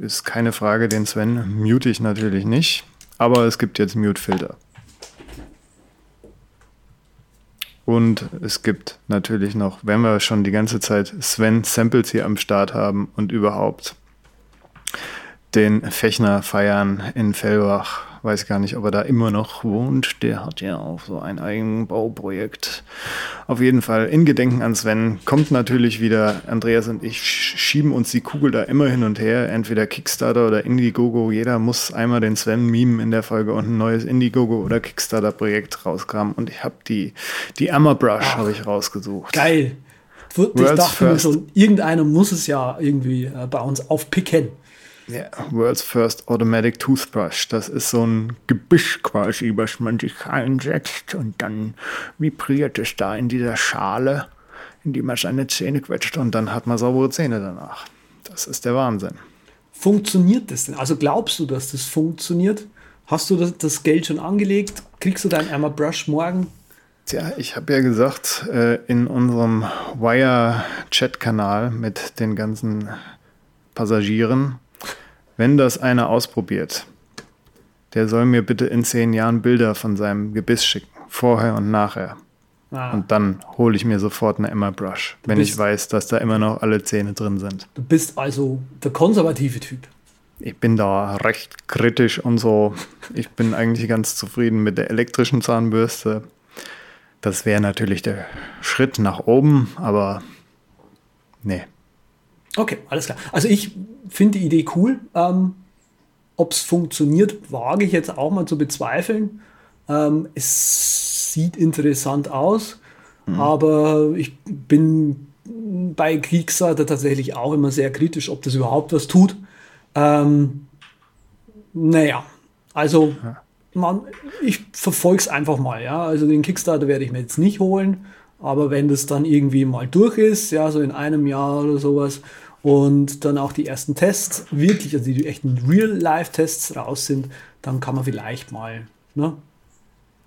ist keine Frage. Den Sven mute ich natürlich nicht. Aber es gibt jetzt Mute-Filter. Und es gibt natürlich noch, wenn wir schon die ganze Zeit Sven Samples hier am Start haben und überhaupt den Fechner feiern in Fellbach weiß gar nicht, ob er da immer noch wohnt. Der hat ja auch so ein Eigenbauprojekt. Auf jeden Fall in Gedenken an Sven kommt natürlich wieder Andreas und ich schieben uns die Kugel da immer hin und her. Entweder Kickstarter oder Indiegogo. Jeder muss einmal den Sven mimen in der Folge und ein neues Indiegogo oder Kickstarter Projekt rauskramen. Und ich habe die, die Hammer Brush habe ich rausgesucht. Geil. Ich dachte mir schon, irgendeiner muss es ja irgendwie äh, bei uns aufpicken. Ja, World's First Automatic Toothbrush. Das ist so ein Gebüsch quasi, was man sich einsetzt und dann vibriert es da in dieser Schale, in die man seine Zähne quetscht und dann hat man saubere Zähne danach. Das ist der Wahnsinn. Funktioniert das denn? Also glaubst du, dass das funktioniert? Hast du das, das Geld schon angelegt? Kriegst du dein Emma Brush morgen? Tja, ich habe ja gesagt, äh, in unserem Wire-Chat-Kanal mit den ganzen Passagieren, wenn das einer ausprobiert, der soll mir bitte in zehn Jahren Bilder von seinem Gebiss schicken, vorher und nachher. Ah. Und dann hole ich mir sofort eine Emma Brush, du wenn ich weiß, dass da immer noch alle Zähne drin sind. Du bist also der konservative Typ. Ich bin da recht kritisch und so. Ich bin eigentlich ganz zufrieden mit der elektrischen Zahnbürste. Das wäre natürlich der Schritt nach oben, aber nee. Okay, alles klar. Also ich finde die Idee cool. Ähm, Ob es funktioniert, wage ich jetzt auch mal zu bezweifeln. Ähm, es sieht interessant aus, mhm. aber ich bin bei Kickstarter tatsächlich auch immer sehr kritisch, ob das überhaupt was tut. Ähm, naja, Also man, ich verfolge es einfach mal, ja. Also den Kickstarter werde ich mir jetzt nicht holen, aber wenn das dann irgendwie mal durch ist, ja, so in einem Jahr oder sowas, und dann auch die ersten Tests wirklich, also die echten Real-Life-Tests raus sind, dann kann man vielleicht mal, ne?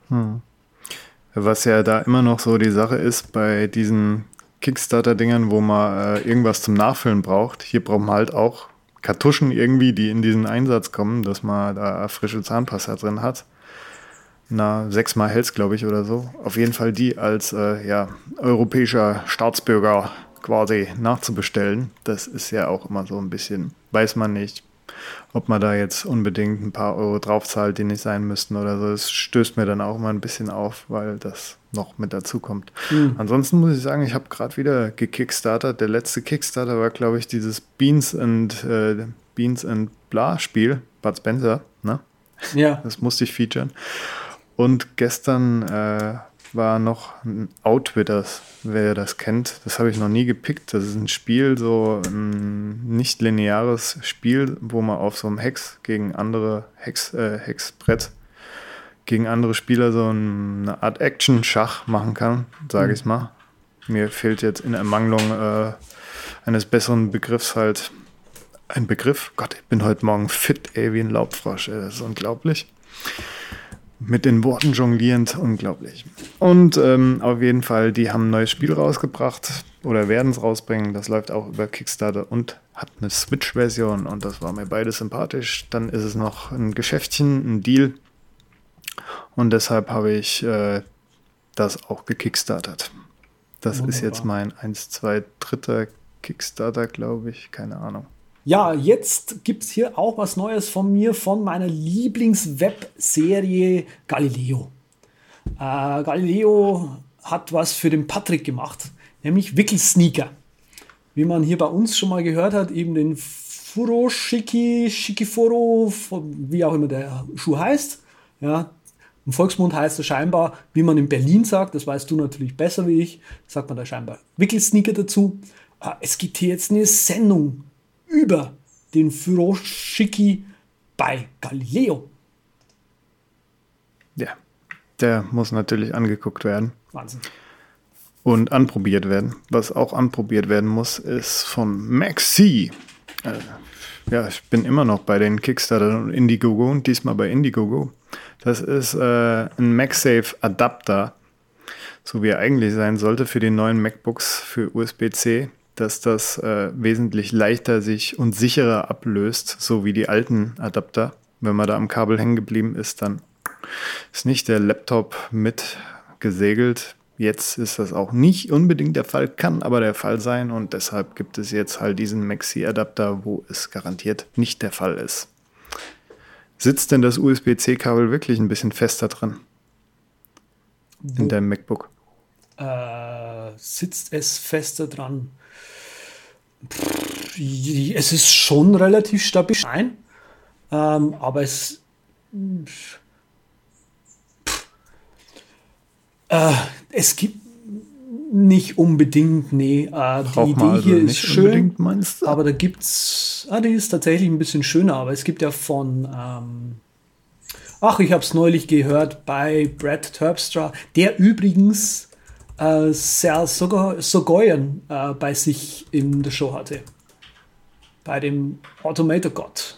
Hm. Was ja da immer noch so die Sache ist bei diesen Kickstarter-Dingern, wo man äh, irgendwas zum Nachfüllen braucht. Hier braucht man halt auch Kartuschen irgendwie, die in diesen Einsatz kommen, dass man da frische Zahnpasta drin hat. Na, sechsmal hält's, glaube ich, oder so. Auf jeden Fall die als äh, ja, europäischer Staatsbürger quasi nachzubestellen. Das ist ja auch immer so ein bisschen, weiß man nicht, ob man da jetzt unbedingt ein paar Euro draufzahlt, die nicht sein müssten oder so. Das stößt mir dann auch immer ein bisschen auf, weil das noch mit dazu kommt. Mhm. Ansonsten muss ich sagen, ich habe gerade wieder gekickstartet. Der letzte Kickstarter war, glaube ich, dieses Beans and äh, Beans and Blah Spiel, Bud Spencer, ne? Ja. Das musste ich featuren. Und gestern äh, war noch ein Outwitters, wer das kennt. Das habe ich noch nie gepickt. Das ist ein Spiel, so ein nicht lineares Spiel, wo man auf so einem Hex gegen andere Hex, äh, Hexbrett gegen andere Spieler so eine Art Action-Schach machen kann, sage mhm. ich mal. Mir fehlt jetzt in Ermangelung äh, eines besseren Begriffs halt ein Begriff. Gott, ich bin heute Morgen fit, ey, wie ein Laubfrosch. Ey, das ist unglaublich mit den Worten jonglierend, unglaublich. Und ähm, auf jeden Fall, die haben ein neues Spiel rausgebracht oder werden es rausbringen. Das läuft auch über Kickstarter und hat eine Switch-Version und das war mir beides sympathisch. Dann ist es noch ein Geschäftchen, ein Deal und deshalb habe ich äh, das auch gekickstartet. Das Wunderbar. ist jetzt mein 1, 2, 3. Kickstarter, glaube ich, keine Ahnung. Ja, jetzt gibt es hier auch was Neues von mir, von meiner Lieblings-Webserie Galileo. Äh, Galileo hat was für den Patrick gemacht, nämlich Wickelsneaker. Wie man hier bei uns schon mal gehört hat, eben den Furoshiki, Shikifuro, wie auch immer der Schuh heißt. Ja, Im Volksmund heißt er scheinbar, wie man in Berlin sagt, das weißt du natürlich besser wie ich, sagt man da scheinbar Wickelsneaker dazu. Äh, es gibt hier jetzt eine Sendung über den Furoshiki bei Galileo. Ja, der muss natürlich angeguckt werden. Wahnsinn. Und anprobiert werden. Was auch anprobiert werden muss, ist von Maxi. Äh, ja, ich bin immer noch bei den Kickstarter und Indiegogo und diesmal bei Indiegogo. Das ist äh, ein MagSafe Adapter, so wie er eigentlich sein sollte für die neuen MacBooks für USB-C dass das äh, wesentlich leichter sich und sicherer ablöst, so wie die alten Adapter. Wenn man da am Kabel hängen geblieben ist, dann ist nicht der Laptop mit gesegelt. Jetzt ist das auch nicht unbedingt der Fall, kann aber der Fall sein und deshalb gibt es jetzt halt diesen Maxi-Adapter, wo es garantiert nicht der Fall ist. Sitzt denn das USB-C-Kabel wirklich ein bisschen fester drin? In deinem MacBook? Äh, sitzt es fester dran? Es ist schon relativ stabil, Nein, ähm, aber es. Äh, es gibt nicht unbedingt, nee. Äh, die Idee also hier ist schön, aber da gibt's, ah, die ist tatsächlich ein bisschen schöner, aber es gibt ja von, ähm, ach, ich habe es neulich gehört bei Brad Terpstra, der übrigens äh, Sal Sogoyan äh, bei sich in der Show hatte. Bei dem Automator God.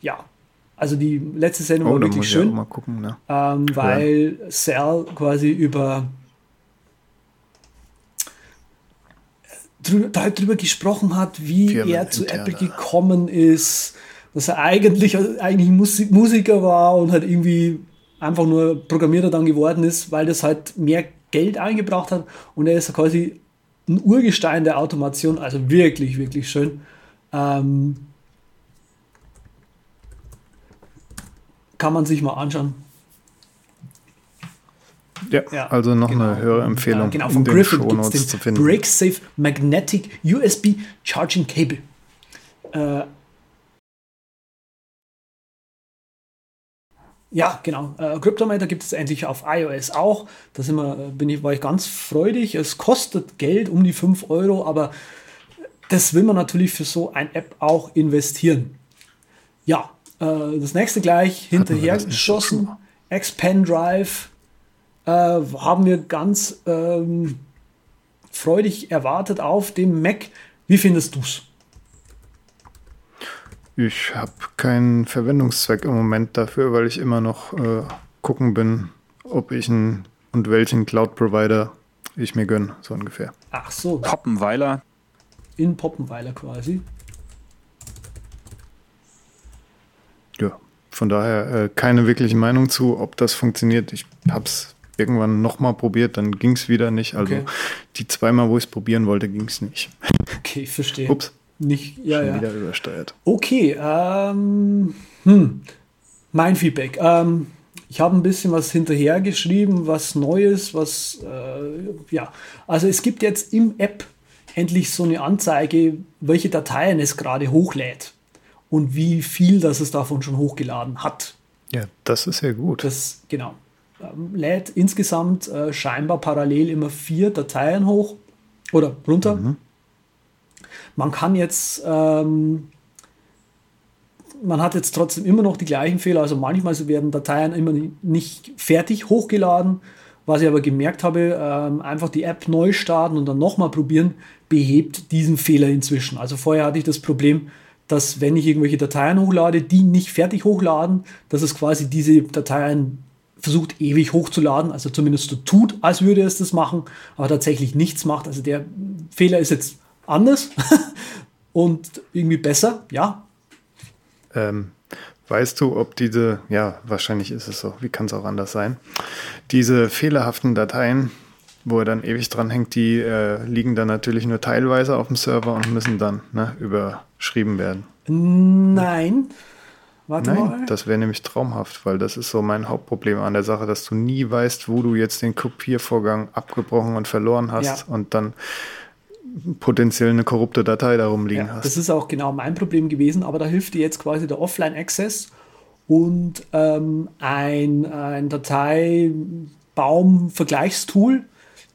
Ja, also die letzte Sendung oh, war wirklich schön. Gucken, ne? ähm, weil ja. Sal quasi über darüber gesprochen hat, wie Firmen er zu Apple gekommen ist, dass er eigentlich, eigentlich Musik, Musiker war und halt irgendwie einfach nur Programmierer dann geworden ist, weil das halt mehr Geld eingebracht hat und er ist quasi ein Urgestein der Automation, also wirklich, wirklich schön. Ähm, kann man sich mal anschauen. Ja, ja also noch genau. eine höhere Empfehlung. Äh, genau, von Griffin gibt es den BreakSafe Magnetic USB Charging Cable. Äh, Ja, genau. Äh, Cryptometer gibt es endlich auf iOS auch. Da sind wir, äh, bin ich, war ich ganz freudig. Es kostet Geld, um die 5 Euro, aber das will man natürlich für so ein App auch investieren. Ja, Äh, das nächste gleich hinterher geschossen. Expand Drive äh, haben wir ganz ähm, freudig erwartet auf dem Mac. Wie findest du es? Ich habe keinen Verwendungszweck im Moment dafür, weil ich immer noch äh, gucken bin, ob ich einen und welchen Cloud-Provider ich mir gönne, so ungefähr. Ach so. Poppenweiler. In Poppenweiler quasi. Ja, von daher äh, keine wirkliche Meinung zu, ob das funktioniert. Ich habe es irgendwann nochmal probiert, dann ging es wieder nicht. Also Okay. die zweimal, wo ich es probieren wollte, ging es nicht. Okay, ich verstehe. Ups, Nicht, ja, schon ja. wieder übersteuert. Okay, ähm, hm, mein Feedback. Ähm, ich habe ein bisschen was hinterher geschrieben, was Neues, was, äh, ja, also es gibt jetzt im App endlich so eine Anzeige, welche Dateien es gerade hochlädt und wie viel das es davon schon hochgeladen hat. Ja, das ist ja gut. Das, genau, ähm, lädt insgesamt äh, scheinbar parallel immer vier Dateien hoch oder runter. Man kann jetzt, ähm, man hat jetzt trotzdem immer noch die gleichen Fehler. Also manchmal werden Dateien immer nicht fertig hochgeladen. Was ich aber gemerkt habe, ähm, einfach die App neu starten und dann nochmal probieren, behebt diesen Fehler inzwischen. Also vorher hatte ich das Problem, dass wenn ich irgendwelche Dateien hochlade, die nicht fertig hochladen, dass es quasi diese Dateien versucht ewig hochzuladen, also zumindest so tut, als würde es das machen, aber tatsächlich nichts macht. Also der Fehler ist jetzt anders und irgendwie besser, ja. Ähm, weißt du, ob diese, ja, wahrscheinlich ist es so, wie kann es auch anders sein, diese fehlerhaften Dateien, wo er dann ewig dran hängt, die äh, liegen dann natürlich nur teilweise auf dem Server und müssen dann ne, überschrieben werden. Nein. Warte mal. Nein, das wäre nämlich traumhaft, weil das ist so mein Hauptproblem an der Sache, dass du nie weißt, wo du jetzt den Kopiervorgang abgebrochen und verloren hast Ja. und dann potenziell eine korrupte Datei darum liegen Ja, hast. das ist auch genau mein Problem gewesen, aber da hilft dir jetzt quasi der Offline-Access und ähm, ein, ein Dateibaum-Vergleichstool,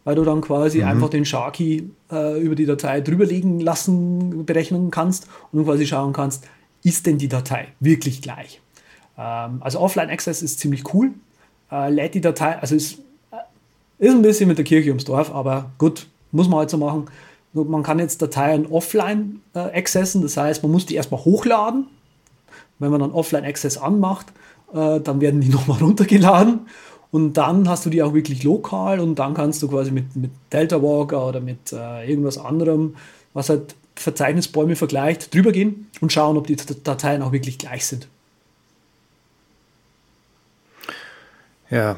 weil du dann quasi einfach den Sharky äh, über die Datei drüberlegen lassen, berechnen kannst und quasi schauen kannst, ist denn die Datei wirklich gleich? Ähm, also Offline-Access ist ziemlich cool, äh, lädt die Datei, also ist ist ein bisschen mit der Kirche ums Dorf, aber gut, muss man halt so machen. Man kann jetzt Dateien offline äh, accessen, das heißt, man muss die erstmal hochladen. Wenn man dann Offline Access anmacht, äh, dann werden die nochmal runtergeladen und dann hast du die auch wirklich lokal und dann kannst du quasi mit, mit Delta Walker oder mit äh, irgendwas anderem, was halt Verzeichnisbäume vergleicht, drüber gehen und schauen, ob die Dateien auch wirklich gleich sind. Ja,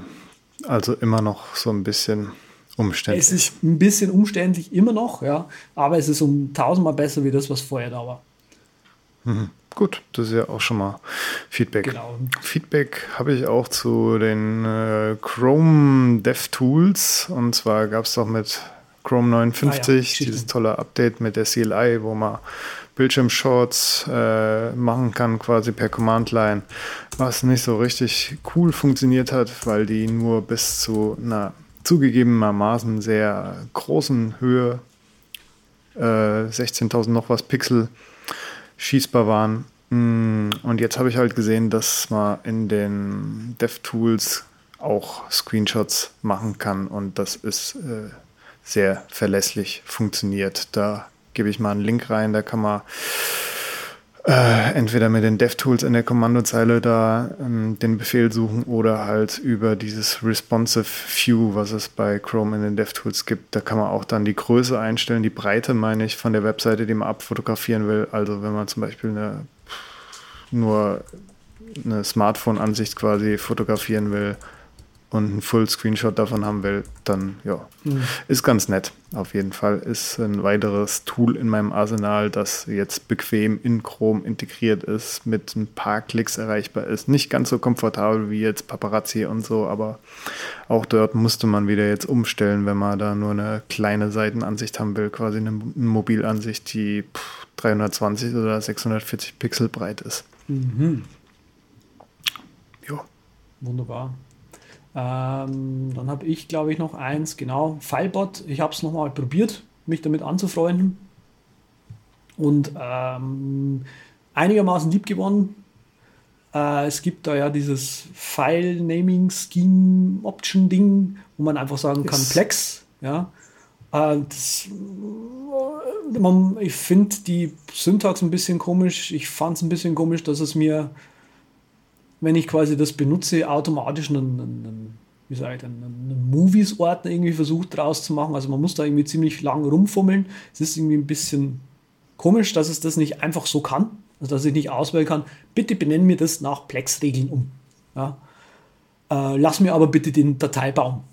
also immer noch so ein bisschen umständlich. Es ist ein bisschen umständlich immer noch, ja, aber es ist um tausendmal besser wie das, was vorher da war. Gut, das ist ja auch schon mal Feedback. Genau. Feedback habe ich auch zu den äh, Chrome DevTools. Und zwar gab es doch mit Chrome 59 Ah ja, dieses tolle Update mit der CLI, wo man Bildschirmshorts äh, machen kann, quasi per Command-Line, was nicht so richtig cool funktioniert hat, weil die nur bis zu einer zugegebenermaßen sehr großen Höhe, äh, 16.000 noch was Pixel, schießbar waren. Mm, Und jetzt habe ich halt gesehen, dass man in den DevTools auch Screenshots machen kann und das ist äh, sehr verlässlich funktioniert. Da gebe ich mal einen Link rein, da kann man äh, entweder mit den DevTools in der Kommandozeile da ähm, den Befehl suchen oder halt über dieses Responsive View, was es bei Chrome in den DevTools gibt. Da kann man auch dann die Größe einstellen, die Breite, meine ich, von der Webseite, die man abfotografieren will. Also wenn man zum Beispiel eine, nur eine Smartphone-Ansicht quasi fotografieren will und einen Full-Screenshot davon haben will, dann ja, ist ganz nett. Auf jeden Fall ist ein weiteres Tool in meinem Arsenal, das jetzt bequem in Chrome integriert ist, mit ein paar Klicks erreichbar ist. Nicht ganz so komfortabel wie jetzt Paparazzi und so, aber auch dort musste man wieder jetzt umstellen, wenn man da nur eine kleine Seitenansicht haben will, quasi eine Mobilansicht, die pff, 320 oder 640 Pixel breit ist. Jo. Wunderbar. Ähm, dann habe ich, glaube ich, noch eins, genau, Filebot. Ich habe es nochmal probiert, mich damit anzufreunden. Und ähm, einigermaßen lieb gewonnen. Äh, es gibt da ja dieses File-Naming-Scheme-Option-Ding, wo man einfach sagen kann. Plex. Ja. Äh, das, man, ich finde die Syntax ein bisschen komisch. Ich fand es ein bisschen komisch, dass es mir, wenn ich quasi das benutze, automatisch einen, einen wie sage ich, einen, einen Movies-Ordner irgendwie versucht draus zu machen. Also man muss da irgendwie ziemlich lang rumfummeln. Es ist irgendwie ein bisschen komisch, dass es das nicht einfach so kann. Also dass ich nicht auswählen kann, bitte benenne mir das nach Plex-Regeln um. Ja. Äh, lass mir aber bitte den Dateibaum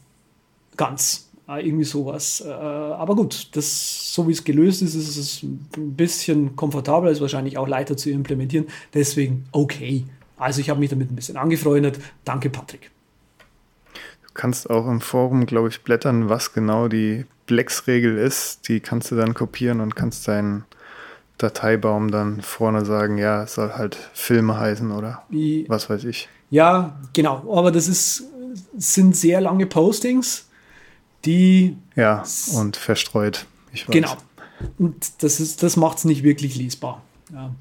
ganz. Äh, irgendwie sowas. Äh, aber gut, das, so wie es gelöst ist, ist es ein bisschen komfortabler, ist wahrscheinlich auch leichter zu implementieren. Deswegen okay. Also ich habe mich damit ein bisschen angefreundet. Danke, Patrick. Du kannst auch im Forum, glaube ich, blättern, was genau die Plex-Regel ist. Die kannst du dann kopieren und kannst deinen Dateibaum dann vorne sagen, ja, es soll halt Filme heißen oder Wie, was weiß ich. Ja, genau. Aber das ist, sind sehr lange Postings, die. Ja, und verstreut. Ich weiß. Genau. Und das, das macht es nicht wirklich lesbar. Ja.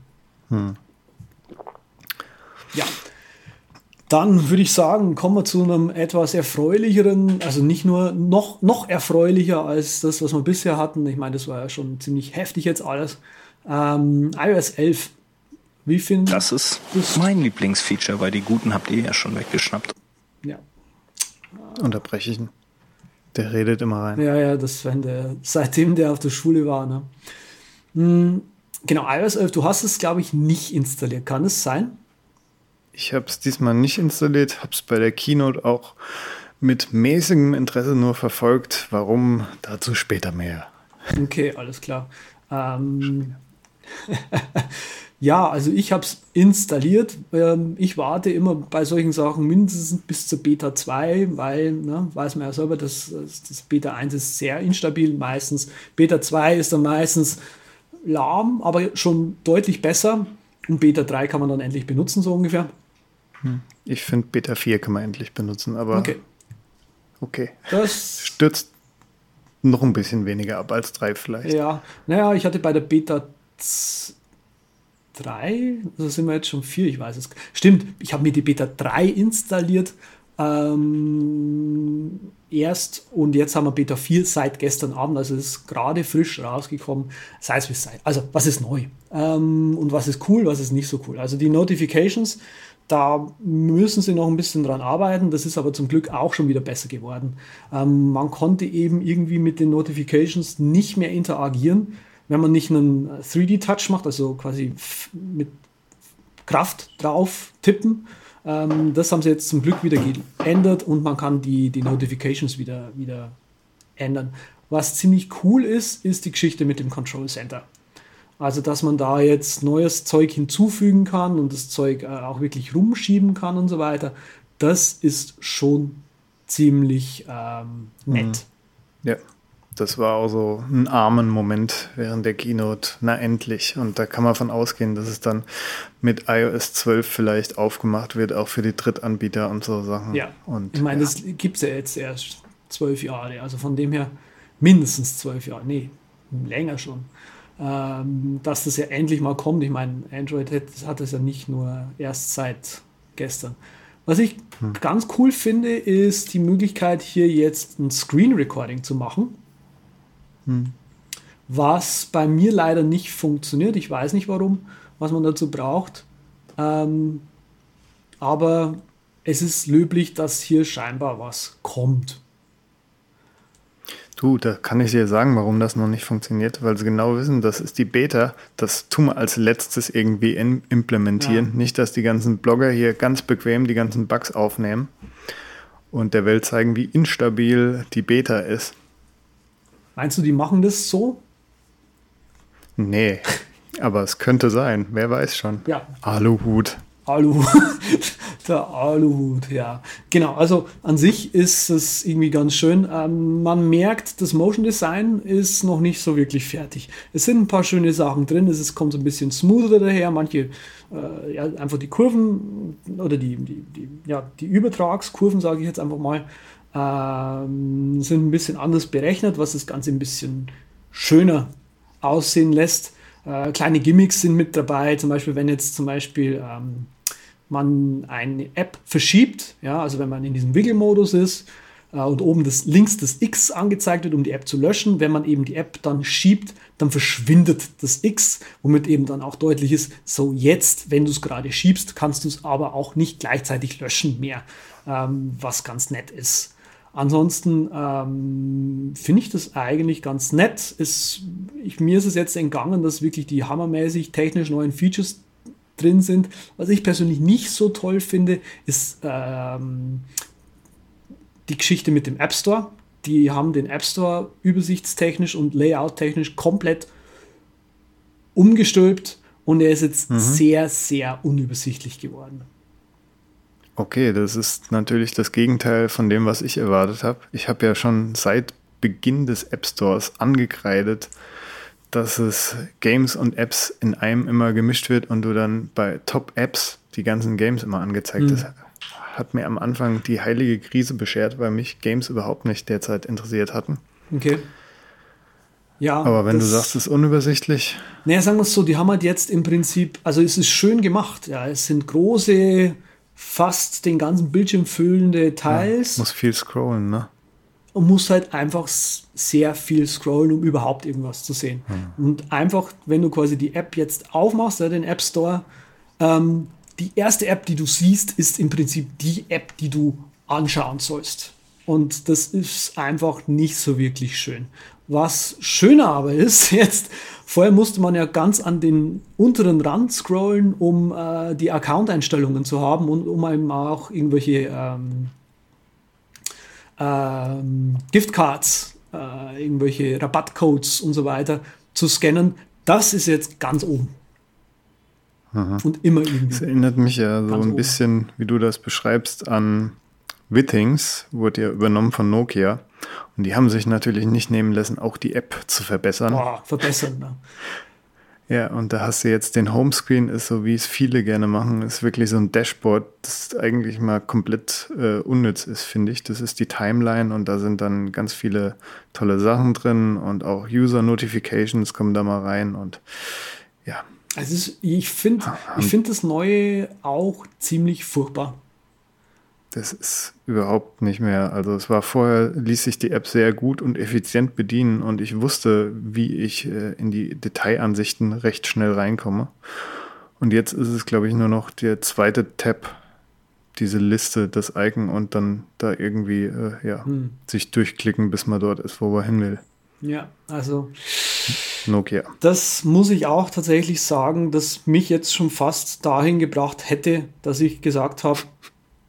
Hm. Ja. Dann würde ich sagen, kommen wir zu einem etwas erfreulicheren, also nicht nur noch, noch erfreulicher als das, was wir bisher hatten. Ich meine, das war ja schon ziemlich heftig jetzt alles. Ähm, iOS 11. Wie finden Das ist das mein Lieblingsfeature, weil die guten habt ihr ja schon weggeschnappt. Ja. Unterbreche ich ihn. Der redet immer rein. Ja, ja, das wenn der, seitdem der auf der Schule war. Ne? Hm, genau, iOS 11, du hast es, glaube ich, nicht installiert. Kann es sein? Ich habe es diesmal nicht installiert, habe es bei der Keynote auch mit mäßigem Interesse nur verfolgt. Warum? Dazu später mehr. Okay, alles klar. Ähm, ja, also ich habe es installiert. Ähm, ich warte immer bei solchen Sachen mindestens bis zur Beta 2, weil, ne, weiß man ja selber, das, das Beta 1 ist sehr instabil meistens. Beta 2 ist dann meistens lahm, aber schon deutlich besser. Und Beta 3 kann man dann endlich benutzen, so ungefähr. Hm. Ich finde Beta 4 kann man endlich benutzen, aber okay. Okay. Das stürzt noch ein bisschen weniger ab als 3 vielleicht. Ja, naja, ich hatte bei der Beta 3, also sind wir jetzt schon 4, ich weiß es. Stimmt, ich habe mir die Beta 3 installiert. Ähm, erst und jetzt haben wir Beta 4 seit gestern Abend, also ist gerade frisch rausgekommen, sei es wie es sei. Also, was ist neu? Ähm, und was ist cool, was ist nicht so cool? Also, die Notifications da müssen sie noch ein bisschen dran arbeiten. Das ist aber zum Glück auch schon wieder besser geworden. Ähm, man konnte eben irgendwie mit den Notifications nicht mehr interagieren, wenn man nicht einen 3D-Touch macht, also quasi mit Kraft drauf tippen. Ähm, das haben sie jetzt zum Glück wieder geändert und man kann die, die Notifications wieder, wieder ändern. Was ziemlich cool ist, ist die Geschichte mit dem Control Center. Also, dass man da jetzt neues Zeug hinzufügen kann und das Zeug äh, auch wirklich rumschieben kann und so weiter, das ist schon ziemlich ähm, nett. Mhm. Ja, das war auch so ein armen Moment während der Keynote. Na, endlich. Und da kann man von ausgehen, dass es dann mit iOS 12 vielleicht aufgemacht wird, auch für die Drittanbieter und so Sachen. Ja, und, ich meine, ja. das gibt es ja jetzt erst zwölf Jahre. Also von dem her mindestens zwölf Jahre. Nee, länger schon ähm, dass das ja endlich mal kommt. Ich meine, Android hat, hat es ja nicht nur erst seit gestern. Was ich hm. ganz cool finde, ist die Möglichkeit, hier jetzt ein Screen Recording zu machen. Hm. Was bei mir leider nicht funktioniert. Ich weiß nicht warum, was man dazu braucht. Ähm, aber es ist löblich, dass hier scheinbar was kommt. Du, da kann ich dir sagen, warum das noch nicht funktioniert, weil sie genau wissen, das ist die Beta, das tun wir als letztes irgendwie implementieren. Ja. Nicht, dass die ganzen Blogger hier ganz bequem die ganzen Bugs aufnehmen und der Welt zeigen, wie instabil die Beta ist. Meinst du, die machen das so? Nee, aber es könnte sein, wer weiß schon. Ja. Aluhut. Aluhut, der Aluhut, ja. Genau, also an sich ist es irgendwie ganz schön. Ähm, man merkt, das Motion Design ist noch nicht so wirklich fertig. Es sind ein paar schöne Sachen drin, es ist, kommt so ein bisschen smoother daher, manche, äh, ja, einfach die Kurven oder die, die, die, ja, die Übertragskurven, sage ich jetzt einfach mal, ähm, sind ein bisschen anders berechnet, was das Ganze ein bisschen schöner aussehen lässt. Äh, kleine Gimmicks sind mit dabei, zum Beispiel, wenn jetzt zum Beispiel ähm, man eine App verschiebt, ja, also wenn man in diesem Wiggle-Modus ist äh, und oben das, links das X angezeigt wird, um die App zu löschen, wenn man eben die App dann schiebt, dann verschwindet das X, womit eben dann auch deutlich ist, so jetzt, wenn du es gerade schiebst, kannst du es aber auch nicht gleichzeitig löschen mehr, ähm, was ganz nett ist. Ansonsten ähm, finde ich das eigentlich ganz nett. Es, ich, mir ist es jetzt entgangen, dass wirklich die hammermäßig technisch neuen Features drin sind. Was ich persönlich nicht so toll finde, ist ähm, die Geschichte mit dem App Store. Die haben den App Store übersichtstechnisch und layouttechnisch komplett umgestülpt und er ist jetzt mhm. sehr, sehr unübersichtlich geworden. Okay, das ist natürlich das Gegenteil von dem, was ich erwartet habe. Ich habe ja schon seit Beginn des App Stores angekreidet, dass es Games und Apps in einem immer gemischt wird und du dann bei Top Apps die ganzen Games immer angezeigt mhm. ist. Hat mir am Anfang die heilige Krise beschert, weil mich Games überhaupt nicht derzeit interessiert hatten. Okay. Ja. Aber wenn du sagst, es ist unübersichtlich. Naja, sagen wir es so, die haben halt jetzt im Prinzip, also es ist schön gemacht. Ja, es sind große, fast den ganzen Bildschirm füllende Teils. Ja, muss viel scrollen, ne? Und muss halt einfach sehr viel scrollen, um überhaupt irgendwas zu sehen. Mhm. Und einfach, wenn du quasi die App jetzt aufmachst, den App Store, ähm, die erste App, die du siehst, ist im Prinzip die App, die du anschauen sollst. Und das ist einfach nicht so wirklich schön. Was schöner aber ist, jetzt, vorher musste man ja ganz an den unteren Rand scrollen, um äh, die Account-Einstellungen zu haben und um einem auch irgendwelche ähm, ähm, Giftcards, äh, irgendwelche Rabattcodes und so weiter zu scannen, das ist jetzt ganz oben. Aha. Und immer irgendwie. Das erinnert mich ja so ein oben. bisschen, wie du das beschreibst, an Withings, wurde ja übernommen von Nokia. Und die haben sich natürlich nicht nehmen lassen, auch die App zu verbessern. Boah, verbessern, ne? Ja, und da hast du jetzt den Homescreen, ist so wie es viele gerne machen, ist wirklich so ein Dashboard, das eigentlich mal komplett äh, unnütz ist, finde ich. Das ist die Timeline und da sind dann ganz viele tolle Sachen drin und auch User Notifications kommen da mal rein und ja. Also ich finde ich finde das Neue auch ziemlich furchtbar das ist überhaupt nicht mehr. Also es war vorher, ließ sich die App sehr gut und effizient bedienen und ich wusste, wie ich äh, in die Detailansichten recht schnell reinkomme. Und jetzt ist es, glaube ich, nur noch der zweite Tab, diese Liste, das Icon und dann da irgendwie, äh, ja, hm. sich durchklicken, bis man dort ist, wo man hin will. Ja, also Nokia. Das muss ich auch tatsächlich sagen, dass mich jetzt schon fast dahin gebracht hätte, dass ich gesagt habe,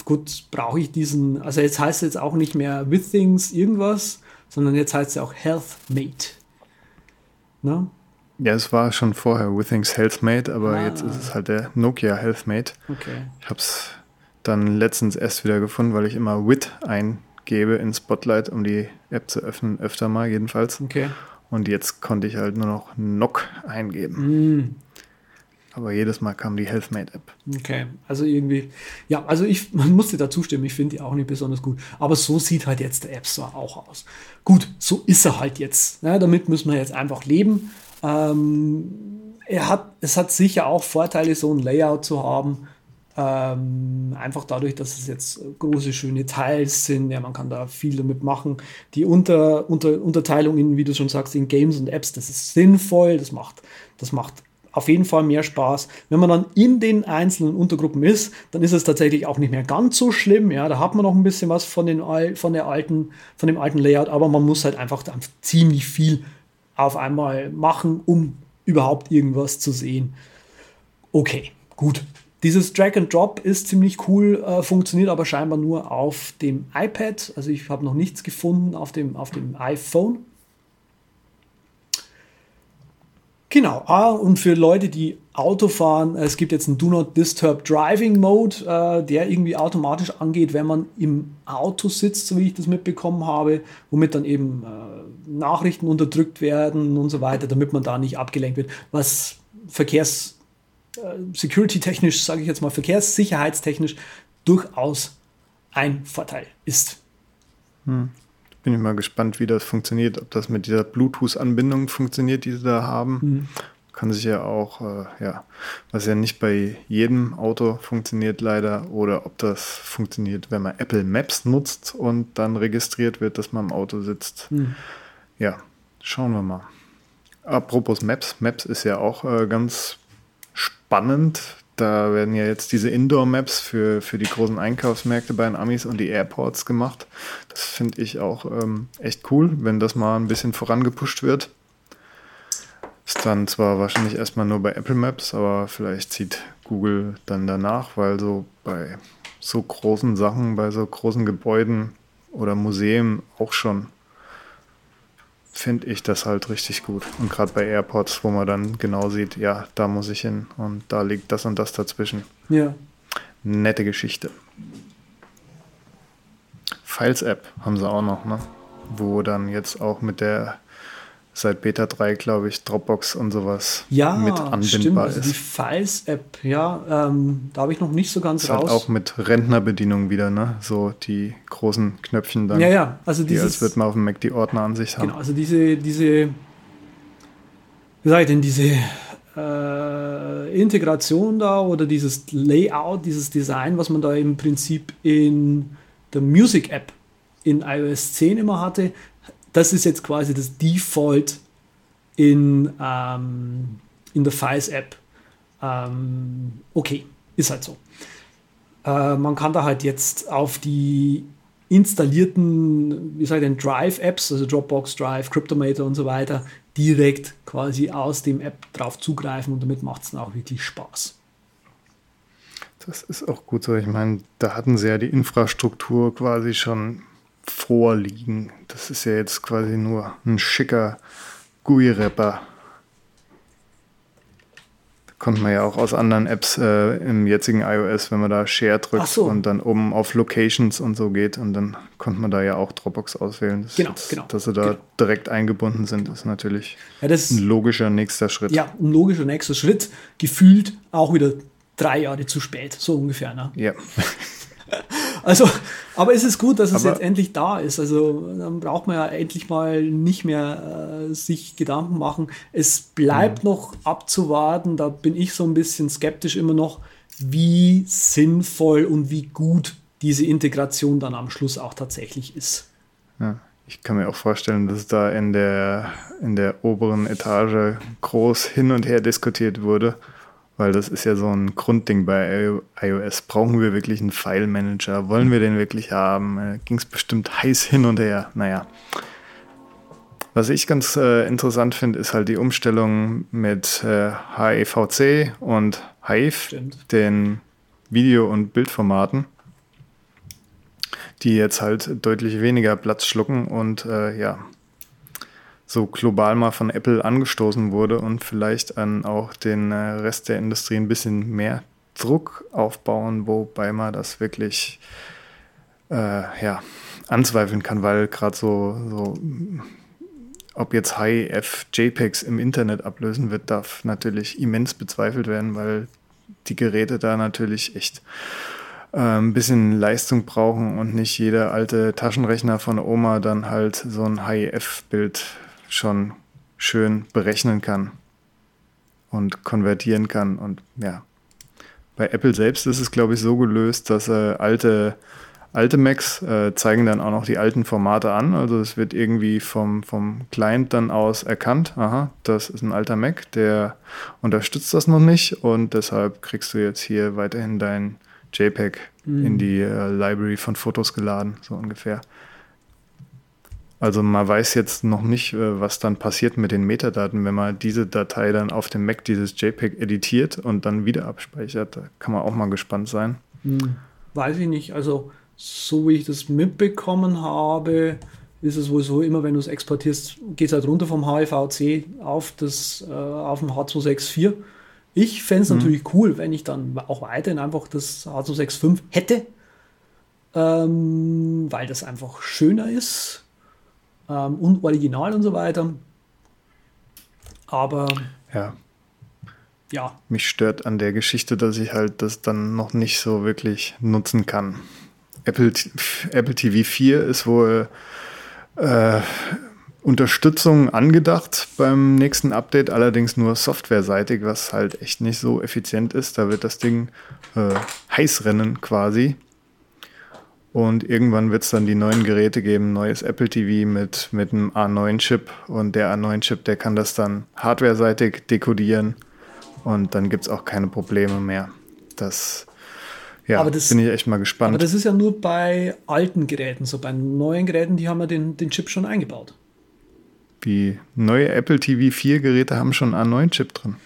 gut, brauche ich diesen, also jetzt heißt es jetzt auch nicht mehr With Things irgendwas, sondern jetzt heißt es auch HealthMate. Ne? Ja, es war schon vorher Withings HealthMate, aber ah. jetzt ist es halt der Nokia HealthMate. Okay. Ich habe es dann letztens erst wieder gefunden, weil ich immer Wit eingebe in Spotlight, um die App zu öffnen, öfter mal jedenfalls. Okay. Und jetzt konnte ich halt nur noch Nock eingeben. Mm. Aber jedes Mal kam die HealthMate-App. Okay, also irgendwie, ja, also ich man musste da zustimmen, ich finde die auch nicht besonders gut. Aber so sieht halt jetzt der App Store auch aus. Gut, so ist er halt jetzt. Ja, damit müssen wir jetzt einfach leben. Ähm, er hat, es hat sicher auch Vorteile, so ein Layout zu haben. Ähm, einfach dadurch, dass es jetzt große, schöne Teils sind. Ja, man kann da viel damit machen. Die Unter, Unter, Unterteilung in, wie du schon sagst, in Games und Apps, das ist sinnvoll. Das macht, das macht auf jeden Fall mehr Spaß. Wenn man dann in den einzelnen Untergruppen ist, dann ist es tatsächlich auch nicht mehr ganz so schlimm. Ja, da hat man noch ein bisschen was von, den, von, der alten, von dem alten Layout, aber man muss halt einfach ziemlich viel auf einmal machen, um überhaupt irgendwas zu sehen. Okay, gut. Dieses Drag and Drop ist ziemlich cool, äh, funktioniert aber scheinbar nur auf dem iPad. Also ich habe noch nichts gefunden auf dem, auf dem iPhone. Genau, ah, und für Leute, die Auto fahren, es gibt jetzt einen Do Not Disturb Driving Mode, äh, der irgendwie automatisch angeht, wenn man im Auto sitzt, so wie ich das mitbekommen habe, womit dann eben äh, Nachrichten unterdrückt werden und so weiter, damit man da nicht abgelenkt wird, was Verkehrs äh, Security-technisch, sage ich jetzt mal, verkehrssicherheitstechnisch durchaus ein Vorteil ist. Hm. Bin ich mal gespannt, wie das funktioniert, ob das mit dieser Bluetooth-Anbindung funktioniert, die sie da haben. Mhm. kann sich ja auch, äh, ja, was ja nicht bei jedem Auto funktioniert leider, oder ob das funktioniert, wenn man Apple Maps nutzt und dann registriert wird, dass man im Auto sitzt. Hm. Ja, schauen wir mal. Apropos Maps, Maps ist ja auch äh, ganz spannend. Da werden ja jetzt diese Indoor-Maps für, für die großen Einkaufsmärkte bei den Amis und die Airports gemacht. Das finde ich auch ähm, echt cool, wenn das mal ein bisschen vorangepusht wird. Ist dann zwar wahrscheinlich erstmal nur bei Apple Maps, aber vielleicht zieht Google dann danach, weil so bei so großen Sachen, bei so großen Gebäuden oder Museen auch schon finde ich das halt richtig gut. Und gerade bei Airports, wo man dann genau sieht, ja, da muss ich hin und da liegt das und das dazwischen. Ja. Nette Geschichte. Files App haben sie auch noch, ne? Wo dann jetzt auch mit der seit Beta 3, glaube ich, Dropbox und sowas ja, mit anbindbar stimmt. Also die ist. Files-App, ja, ähm, da habe ich noch nicht so ganz Ist raus. halt auch mit Rentnerbedienung wieder, ne? So die großen Knöpfchen dann. ja, ja, also Die, als dieses, wird man auf dem Mac die Ordneransicht haben. genau, also diese, diese, wie sage ich denn, diese äh, Integration da oder dieses Layout, dieses Design, was man da im Prinzip in der Music App in iOS 10 immer hatte, das ist jetzt quasi das Default in, ähm, in der Files App. Ähm, okay, ist halt so. Äh, man kann da halt jetzt auf die installierten, wie sage ich denn, Drive-Apps, also Dropbox, Drive, Cryptomator und so weiter, direkt quasi aus dem App drauf zugreifen und damit macht es dann auch wirklich Spaß. Das ist auch gut so. Ich meine, da hatten sie ja die Infrastruktur quasi schon vorliegen. Das ist ja jetzt quasi nur ein schicker GUI-Rapper. Da konnte man ja auch aus anderen Apps äh, im jetzigen iOS, wenn man da Share drückt so. und dann oben auf Locations und so geht und dann konnte man da ja auch Dropbox auswählen. Das Genau, jetzt, genau, Dass sie da genau. direkt eingebunden sind, ist natürlich Ja, das ein logischer nächster Schritt. ja ein logischer nächster Schritt, gefühlt auch wieder drei Jahre zu spät, so ungefähr. Ne? ja. Also, aber es ist gut, dass es Aber- jetzt endlich da ist. Also dann braucht man ja endlich mal nicht mehr äh, sich Gedanken machen. Es bleibt noch abzuwarten, da bin ich so ein bisschen skeptisch immer noch, wie sinnvoll und wie gut diese Integration dann am Schluss auch tatsächlich ist. Ja, ich kann mir auch vorstellen, dass da in der, in der oberen Etage groß hin und her diskutiert wurde, weil das ist ja so ein Grundding bei iOS. Brauchen wir wirklich einen File-Manager? Wollen wir den wirklich haben? Ging es bestimmt heiß hin und her. Naja. Was ich ganz äh, interessant finde, ist halt die Umstellung mit äh, HEVC und Hive, Stimmt. den Video- und Bildformaten die jetzt halt deutlich weniger Platz schlucken und äh, ja, so global mal von Apple angestoßen wurde und vielleicht an auch den äh, Rest der Industrie ein bisschen mehr Druck aufbauen, wobei man das wirklich äh, ja, anzweifeln kann, weil gerade so, so, ob jetzt High-F JPEGs im Internet ablösen wird, darf natürlich immens bezweifelt werden, weil die Geräte da natürlich echt äh, ein bisschen Leistung brauchen und nicht jeder alte Taschenrechner von Oma dann halt so ein HIF-Bild schon schön berechnen kann und konvertieren kann. Und ja, bei Apple selbst ist es, glaube ich, so gelöst, dass äh, alte, alte Macs äh, zeigen dann auch noch die alten Formate an. Also es wird irgendwie vom, vom Client dann aus erkannt, aha, das ist ein alter Mac, der unterstützt das noch nicht und deshalb kriegst du jetzt hier weiterhin dein JPEG in die äh, Library von Fotos geladen, so ungefähr. Also man weiß jetzt noch nicht, äh, was dann passiert mit den Metadaten, wenn man diese Datei dann auf dem Mac dieses JPEG editiert und dann wieder abspeichert. Da kann man auch mal gespannt sein. Weiß ich nicht. Also, so wie ich das mitbekommen habe, ist es wohl so, immer wenn du es exportierst, geht es halt runter vom HEVC auf, das, äh, auf dem H264. Ich fände es natürlich cool, wenn ich dann auch weiterhin einfach das H265 hätte, ähm, weil das einfach schöner ist ähm, und original und so weiter. Aber Ja, ja, mich stört an der Geschichte, dass ich halt das dann noch nicht so wirklich nutzen kann. Apple, Apple TV 4 ist wohl äh, Unterstützung angedacht beim nächsten Update, allerdings nur softwareseitig, was halt echt nicht so effizient ist. Da wird das Ding äh, heiß rennen quasi. Und irgendwann wird es dann die neuen Geräte geben, neues Apple TV mit, mit einem A9-Chip. Und der A9-Chip, der kann das dann hardwareseitig dekodieren. Und dann gibt es auch keine Probleme mehr. Das, ja, Aber das- bin ich echt mal gespannt. Aber das ist ja nur bei alten Geräten so. Bei neuen Geräten, die haben ja den, den Chip schon eingebaut. Die neue Apple TV 4 Geräte haben schon A9-Chip drin.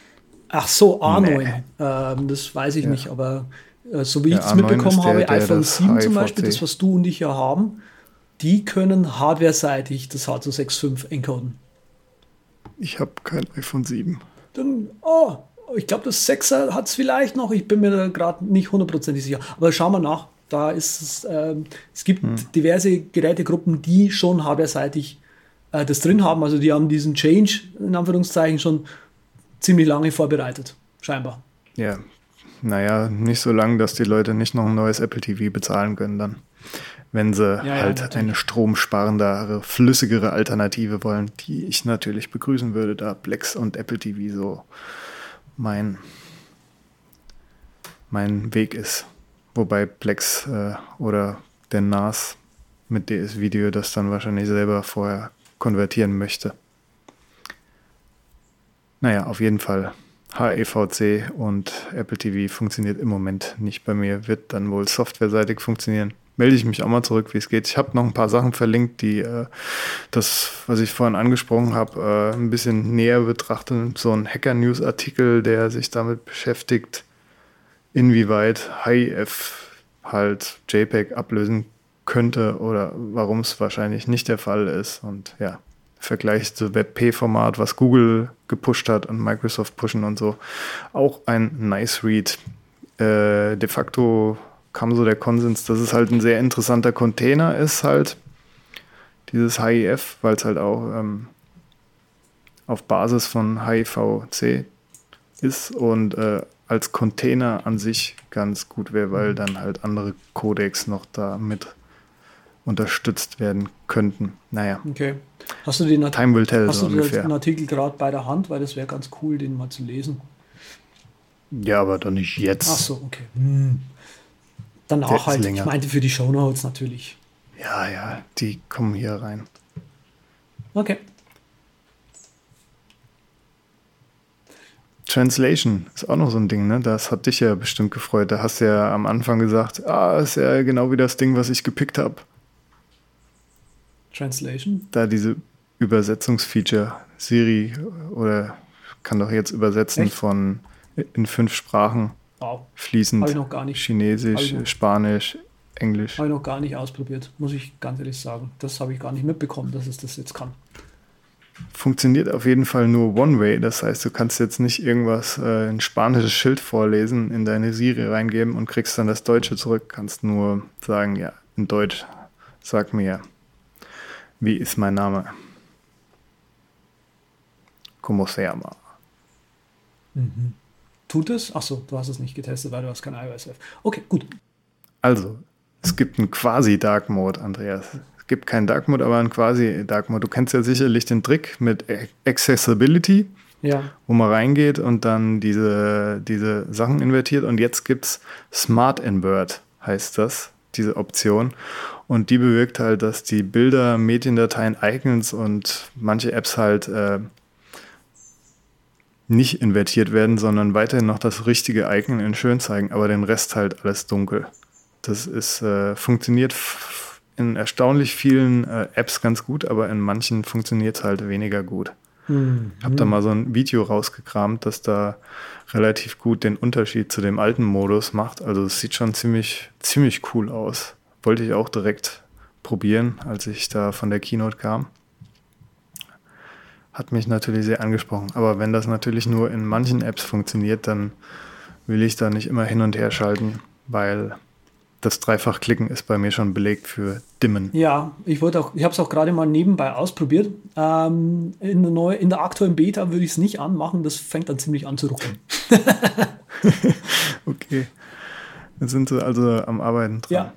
Ach so, A9. Nee. Ähm, das weiß ich nicht, aber so wie ich das A9 mitbekommen der, habe, der iPhone das 7 zum. Beispiel, das was du und ich ja haben, die können hardwareseitig das H265 encoden. Ich habe kein iPhone 7. Dann, oh, ich glaube, das 6er hat es vielleicht noch, ich bin mir da gerade nicht hundertprozentig sicher. Aber schauen wir nach. Da ist es, ähm, es gibt Hm. diverse Gerätegruppen, die schon hardwareseitig äh, das drin haben. Also die haben diesen Change in Anführungszeichen schon ziemlich lange vorbereitet, scheinbar. Ja, naja, nicht so lang, dass die Leute nicht noch ein neues Apple TV bezahlen können dann. Wenn sie ja, halt natürlich. eine stromsparendere, flüssigere Alternative wollen, die ich natürlich begrüßen würde, da Plex und Apple TV so mein, mein Weg ist. Wobei Plex äh, oder der NAS mit DS-Video das dann wahrscheinlich selber vorher konvertieren möchte. Naja, auf jeden Fall. HEVC und Apple TV funktioniert im Moment nicht bei mir, wird dann wohl softwareseitig funktionieren. Melde ich mich auch mal zurück, wie es geht. Ich habe noch ein paar Sachen verlinkt, die äh, das, was ich vorhin angesprochen habe, äh, ein bisschen näher betrachten. So ein Hacker-News-Artikel, der sich damit beschäftigt, inwieweit HIF halt JPEG ablösen könnte oder warum es wahrscheinlich nicht der Fall ist. Und ja, Vergleich zu WebP-Format, was Google gepusht hat und Microsoft pushen und so. Auch ein nice Read. Äh, de facto kam so der Konsens, dass es halt ein sehr interessanter Container ist, halt dieses HIF, weil es halt auch ähm, auf Basis von HIVC ist und äh, als Container an sich ganz gut wäre, weil dann halt andere Codecs noch da mit unterstützt werden könnten. Naja, Okay. Hast du den, Art time will tell hast so du den. Artikel gerade bei der Hand? Weil das wäre ganz cool, den mal zu lesen. Ja, aber doch nicht jetzt. Ach so, okay. Hm. Danach halt. Ich länger. meinte für die Shownotes natürlich. Ja, ja, die kommen hier rein. Okay. Translation ist auch noch so ein Ding, ne? Das hat dich ja bestimmt gefreut. Da hast du ja am Anfang gesagt, ah, ist ja genau wie das Ding, was ich gepickt habe. Translation. Da diese Übersetzungsfeature, Siri oder kann doch jetzt übersetzen Echt? von in fünf Sprachen Wow. fließend. Hab ich noch gar nicht. Chinesisch, Spanisch, Englisch. Habe ich noch gar nicht ausprobiert, muss ich ganz ehrlich sagen. Das habe ich gar nicht mitbekommen, dass es das jetzt kann. Funktioniert auf jeden Fall nur One-Way. Das heißt, du kannst jetzt nicht irgendwas, äh, ein spanisches Schild vorlesen, in deine Siri reingeben und kriegst dann das Deutsche zurück. Kannst nur sagen, ja, in Deutsch, sag mir, wie ist mein Name? Como se llama? Tut es? Achso, du hast es nicht getestet, weil du hast kein iOS 11. Okay, gut. Also, es gibt einen quasi Dark Mode, Andreas. Es gibt keinen Dark Mode, aber einen quasi Dark Mode. Du kennst ja sicherlich den Trick mit Accessibility. Ja. wo man reingeht und dann diese, diese Sachen invertiert. Und jetzt gibt es Smart Invert, heißt das, diese Option. Und die bewirkt halt, dass die Bilder, Mediendateien, Icons und manche Apps halt äh, nicht invertiert werden, sondern weiterhin noch das richtige Icon in schön zeigen, aber den Rest halt alles dunkel. Das ist, äh, funktioniert in erstaunlich vielen äh, Apps ganz gut, aber in manchen funktioniert es halt weniger gut. Ich habe da mal so ein Video rausgekramt, das da relativ gut den Unterschied zu dem alten Modus macht. Also es sieht schon ziemlich, ziemlich cool aus. Wollte ich auch direkt probieren, als ich da von der Keynote kam. Hat mich natürlich sehr angesprochen. Aber wenn das natürlich nur in manchen Apps funktioniert, dann will ich da nicht immer hin und her schalten, weil das Dreifachklicken ist bei mir schon belegt für Dimmen. Ja, ich wollte auch, ich habe es auch gerade mal nebenbei ausprobiert. Ähm, in, der neu, in der aktuellen Beta würde ich es nicht anmachen, das fängt dann ziemlich an zu ruckeln. Okay. Jetzt sind sie also am Arbeiten dran. Ja.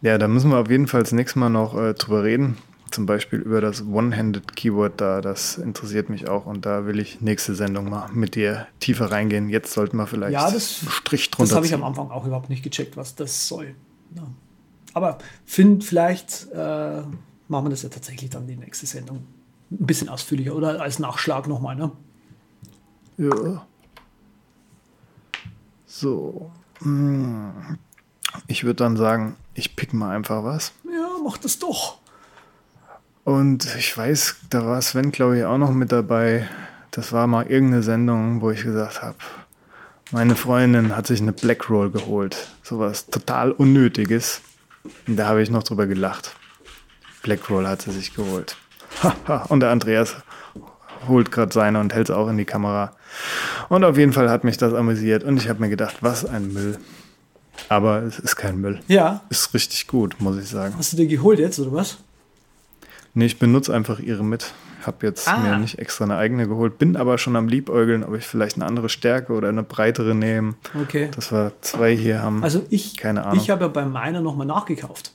Ja, da müssen wir auf jeden Fall das nächste Mal noch äh, drüber reden. zum Beispiel über das One-Handed-Keyword da, das interessiert mich auch und da will ich nächste Sendung mal mit dir tiefer reingehen. Jetzt sollten wir vielleicht Ja, das, einen Strich drunter das habe ich am Anfang auch überhaupt nicht gecheckt, was das soll. Ja. Aber find, vielleicht äh, machen wir das ja tatsächlich dann die nächste Sendung ein bisschen ausführlicher oder als Nachschlag nochmal. Ne? Ja. So. Hm. Ich würde dann sagen, ich pick mal einfach was. Ja, mach das doch. Und ich weiß, da war Sven, glaube ich, auch noch mit dabei. Das war mal irgendeine Sendung, wo ich gesagt habe, meine Freundin hat sich eine Black Roll geholt. Sowas total Unnötiges. Und da habe ich noch drüber gelacht. Black Roll hat sie sich geholt. Und der Andreas holt gerade seine und hält es auch in die Kamera. Und auf jeden Fall hat mich das amüsiert. Und ich habe mir gedacht, was ein Müll. Aber es ist kein Müll. Ja. Ist richtig gut, muss ich sagen. Hast du dir geholt jetzt, oder was? Nee, ich benutze einfach ihre mit. Hab jetzt Ah. mir nicht extra eine eigene geholt, bin aber schon am Liebäugeln, ob ich vielleicht eine andere Stärke oder eine breitere nehme. Okay. Dass wir zwei hier haben. Also ich, Keine Ahnung. ich habe ja bei meiner nochmal nachgekauft.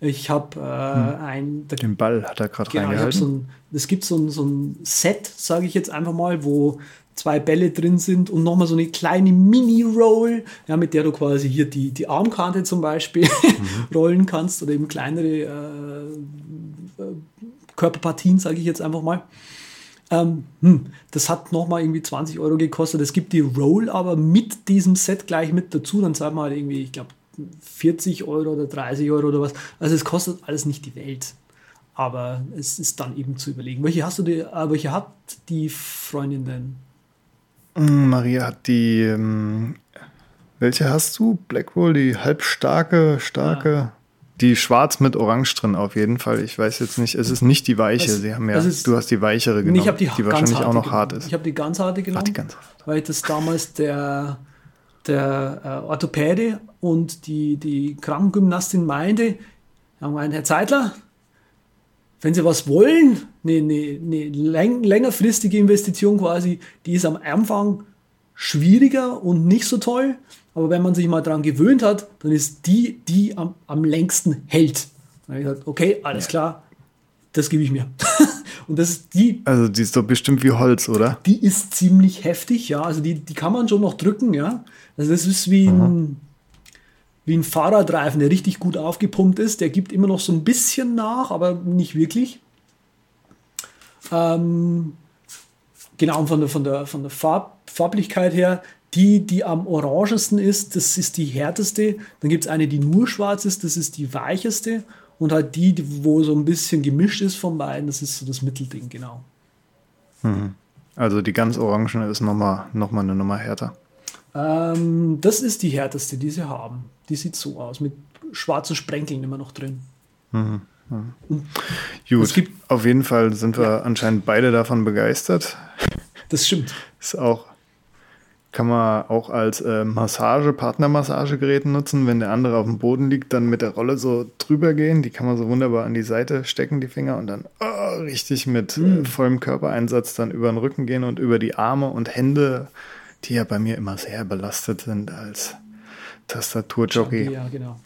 Ich habe äh, ein, da Den Ball hat er gerade Genau, reingehalten. so ein, es gibt so ein, so ein Set, sage ich jetzt einfach mal, wo zwei Bälle drin sind und nochmal so eine kleine Mini-Roll, ja, mit der du quasi hier die, die Armkante zum Beispiel rollen kannst oder eben kleinere äh, äh, Körperpartien, sage ich jetzt einfach mal. Ähm, hm, das hat nochmal irgendwie 20 Euro gekostet. Es gibt die Roll aber mit diesem Set gleich mit dazu. Dann zahlt man halt irgendwie, ich glaube, 40 Euro oder 30 Euro oder was. Also es kostet alles nicht die Welt. Aber es ist dann eben zu überlegen. Welche hast du die, äh, welche hat die Freundin denn? Mm, Maria hat die. Ähm, welche hast du? Black Roll, die halbstarke, starke. Die schwarz mit Orange drin auf jeden Fall. Ich weiß jetzt nicht, es ist nicht die weiche. Es- Sie haben ja, ist- du hast die weichere genommen, ich habe die, ganz wahrscheinlich auch noch hart ist. Ich habe die ganz harte genommen, die ganz harte. weil das damals der, der äh, Orthopäde und die, die Krankengymnastin meinte, Herr Zeitler, wenn Sie was wollen, eine, eine, eine läng längerfristige Investition quasi, die ist am Anfang schwieriger und nicht so toll, aber wenn man sich mal dran gewöhnt hat, dann ist die, die am, am längsten hält. Dann habe ich gesagt, okay, alles klar, das gebe ich mir. und das ist die, Also die ist doch bestimmt wie Holz, oder? die ist ziemlich heftig, ja. Also die, die kann man schon noch drücken, ja. Also das ist wie ein, wie ein Fahrradreifen, der richtig gut aufgepumpt ist. Der gibt immer noch so ein bisschen nach, aber nicht wirklich. Ähm, genau, von der, von der, von der Farb, Farblichkeit her, die, die am orangesten ist, das ist die härteste. Dann gibt es eine, die nur schwarz ist, das ist die weicheste. Und halt die, die, wo so ein bisschen gemischt ist von beiden, das ist so das Mittelding, genau. Also die ganz orangene ist nochmal noch mal eine Nummer härter. Ähm, das ist die härteste, die sie haben. Die sieht so aus, mit schwarzen Sprenkeln immer noch drin. Gut, Es gibt- auf jeden Fall sind wir anscheinend beide davon begeistert. Das stimmt. Ist auch, kann man auch als äh, Massage, Partnermassagegerät nutzen. Wenn der andere auf dem Boden liegt, dann mit der Rolle so drüber gehen. Die kann man so wunderbar an die Seite stecken, die Finger, und dann oh, richtig mit Hm. äh, vollem Körpereinsatz dann über den Rücken gehen und über die Arme und Hände, die ja bei mir immer sehr belastet sind als Tastaturjockey. Ja, genau.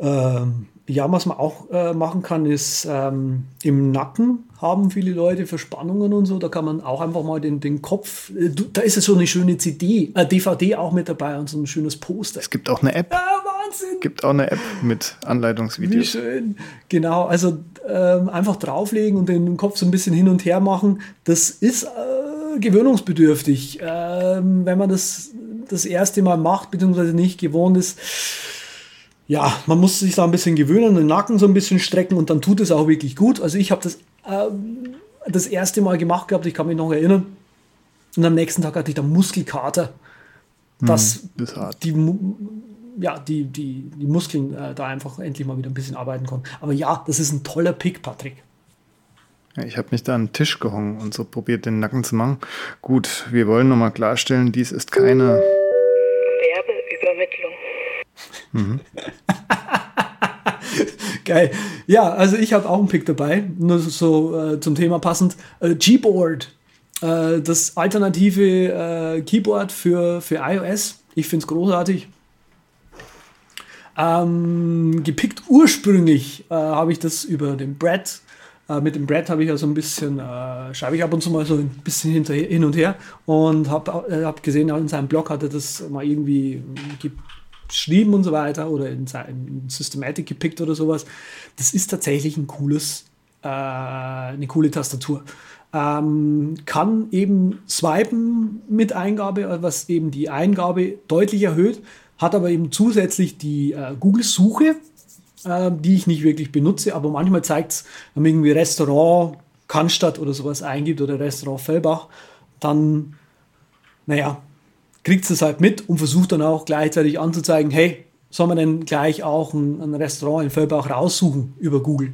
Ähm, ja, was man auch äh, machen kann, ist ähm, im Nacken haben viele Leute Verspannungen und so. Da kann man auch einfach mal den, den Kopf, äh, da ist ja so eine schöne CD, äh, DVD auch mit dabei und so ein schönes Poster. Es gibt auch eine App, Ah, Wahnsinn! gibt auch eine App mit Wie Anleitungsvideos. schön. Genau, also ähm, einfach drauflegen und den Kopf so ein bisschen hin und her machen. Das ist äh, gewöhnungsbedürftig. Ähm, wenn man das das erste Mal macht, beziehungsweise nicht gewohnt ist, ja, man muss sich da ein bisschen gewöhnen, den Nacken so ein bisschen strecken und dann tut es auch wirklich gut. Also ich habe das ähm, das erste Mal gemacht gehabt, ich kann mich noch erinnern. Und am nächsten Tag hatte ich da Muskelkater. Das, Das ist hart. die, ja, die, die, die Muskeln äh, da einfach endlich mal wieder ein bisschen arbeiten konnten. Aber ja, das ist ein toller Pick, Patrick. Ich habe mich da an den Tisch gehungen und so probiert, den Nacken zu machen. Gut, wir wollen nochmal klarstellen, dies ist keine. Werbeübermittlung. Geil. Ja, also ich habe auch einen Pick dabei, nur so äh, zum Thema passend. Äh, Gboard, äh, das alternative äh, Keyboard für, für iOS. Ich finde es großartig. Ähm, gepickt ursprünglich äh, habe ich das über den Brad Äh, mit dem Brad habe ich ja so ein bisschen, äh, schreibe ich ab und zu mal so ein bisschen hinterher, hin und her und habe äh, hab gesehen, in seinem Blog hat er das mal irgendwie geschrieben und so weiter oder in, in Systematic gepickt oder sowas. Das ist tatsächlich ein cooles, äh, eine coole Tastatur. Ähm, kann eben swipen mit Eingabe, was eben die Eingabe deutlich erhöht, hat aber eben zusätzlich die äh, Google-Suche, äh, die ich nicht wirklich benutze, aber manchmal zeigt es, wenn man irgendwie Restaurant Cannstatt oder sowas eingibt oder Restaurant Fellbach, dann, naja, kriegt es halt mit und versucht dann auch gleichzeitig anzuzeigen, hey, soll man denn gleich auch ein, ein Restaurant in Fellbach raussuchen über Google?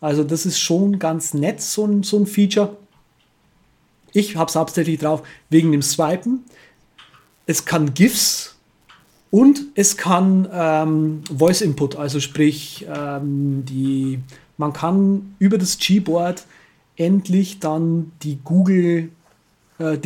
Also das ist schon ganz nett, so ein, so ein Feature. Ich habe es hauptsächlich drauf wegen dem Swipen. Es kann GIFs und es kann ähm, Voice Input, also sprich, ähm, die, man kann über das Gboard endlich dann die Google äh,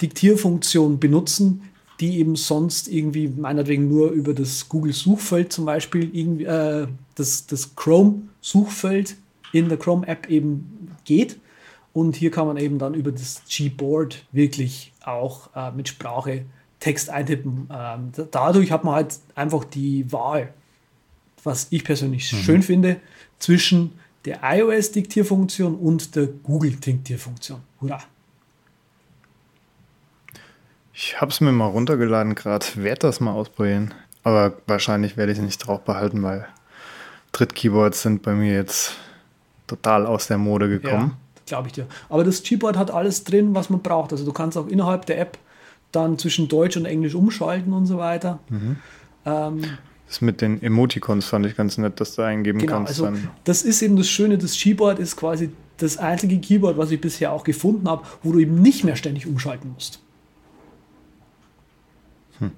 Diktierfunktion benutzen, die eben sonst irgendwie meinetwegen nur über das Google Suchfeld zum Beispiel irgendwie, äh, das, das Chrome Suchfeld in der Chrome App eben geht. Und hier kann man eben dann über das Gboard wirklich auch äh, mit Sprache Text eintippen. Ähm, dadurch hat man halt einfach die Wahl, was ich persönlich mhm. schön finde, zwischen der iOS-Diktierfunktion und der Google-Diktierfunktion. Hurra! Ich habe es mir mal runtergeladen gerade, werde das mal ausprobieren. Aber wahrscheinlich werde ich es nicht drauf behalten, weil Drittkeyboards sind bei mir jetzt total aus der Mode gekommen. Ja, glaube ich dir. Aber das Keyboard hat alles drin, was man braucht. Also du kannst auch innerhalb der App dann zwischen Deutsch und Englisch umschalten und so weiter. Mhm. Ähm, das mit den Emoticons fand ich ganz nett, dass du eingeben genau, kannst. Also dann. das ist eben das Schöne, das Keyboard ist quasi das einzige Keyboard, was ich bisher auch gefunden habe, wo du eben nicht mehr ständig umschalten musst. Hm.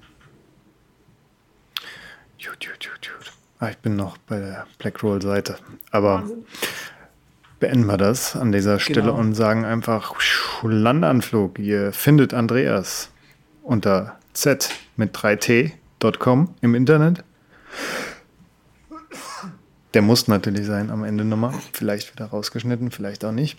Gut, gut, gut, gut. Ah, ich bin noch bei der Blackroll-Seite. Aber Wahnsinn. beenden wir das an dieser Stelle genau. und sagen einfach Landanflug. Ihr findet Andreas unter z mit 3t.com im Internet. Der muss natürlich sein am Ende nochmal. Vielleicht wieder rausgeschnitten, vielleicht auch nicht.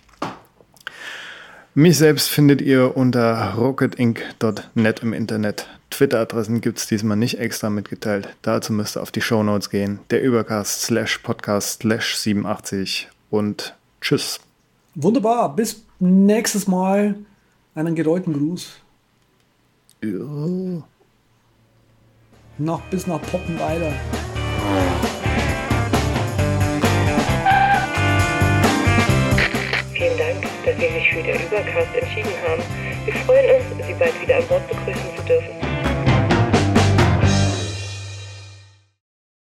Mich selbst findet ihr unter rocketinc.net im Internet. Twitter-Adressen gibt es diesmal nicht extra mitgeteilt. Dazu müsst ihr auf die Shownotes gehen. Der Übercast slash Podcast slash 87 und tschüss. Wunderbar, bis nächstes Mal. Einen gedeuten Gruß. Ja. Nach, bis nach Poppenweiler. Vielen Dank, dass Sie sich für den Übercast entschieden haben. Wir freuen uns, Sie bald wieder an Bord begrüßen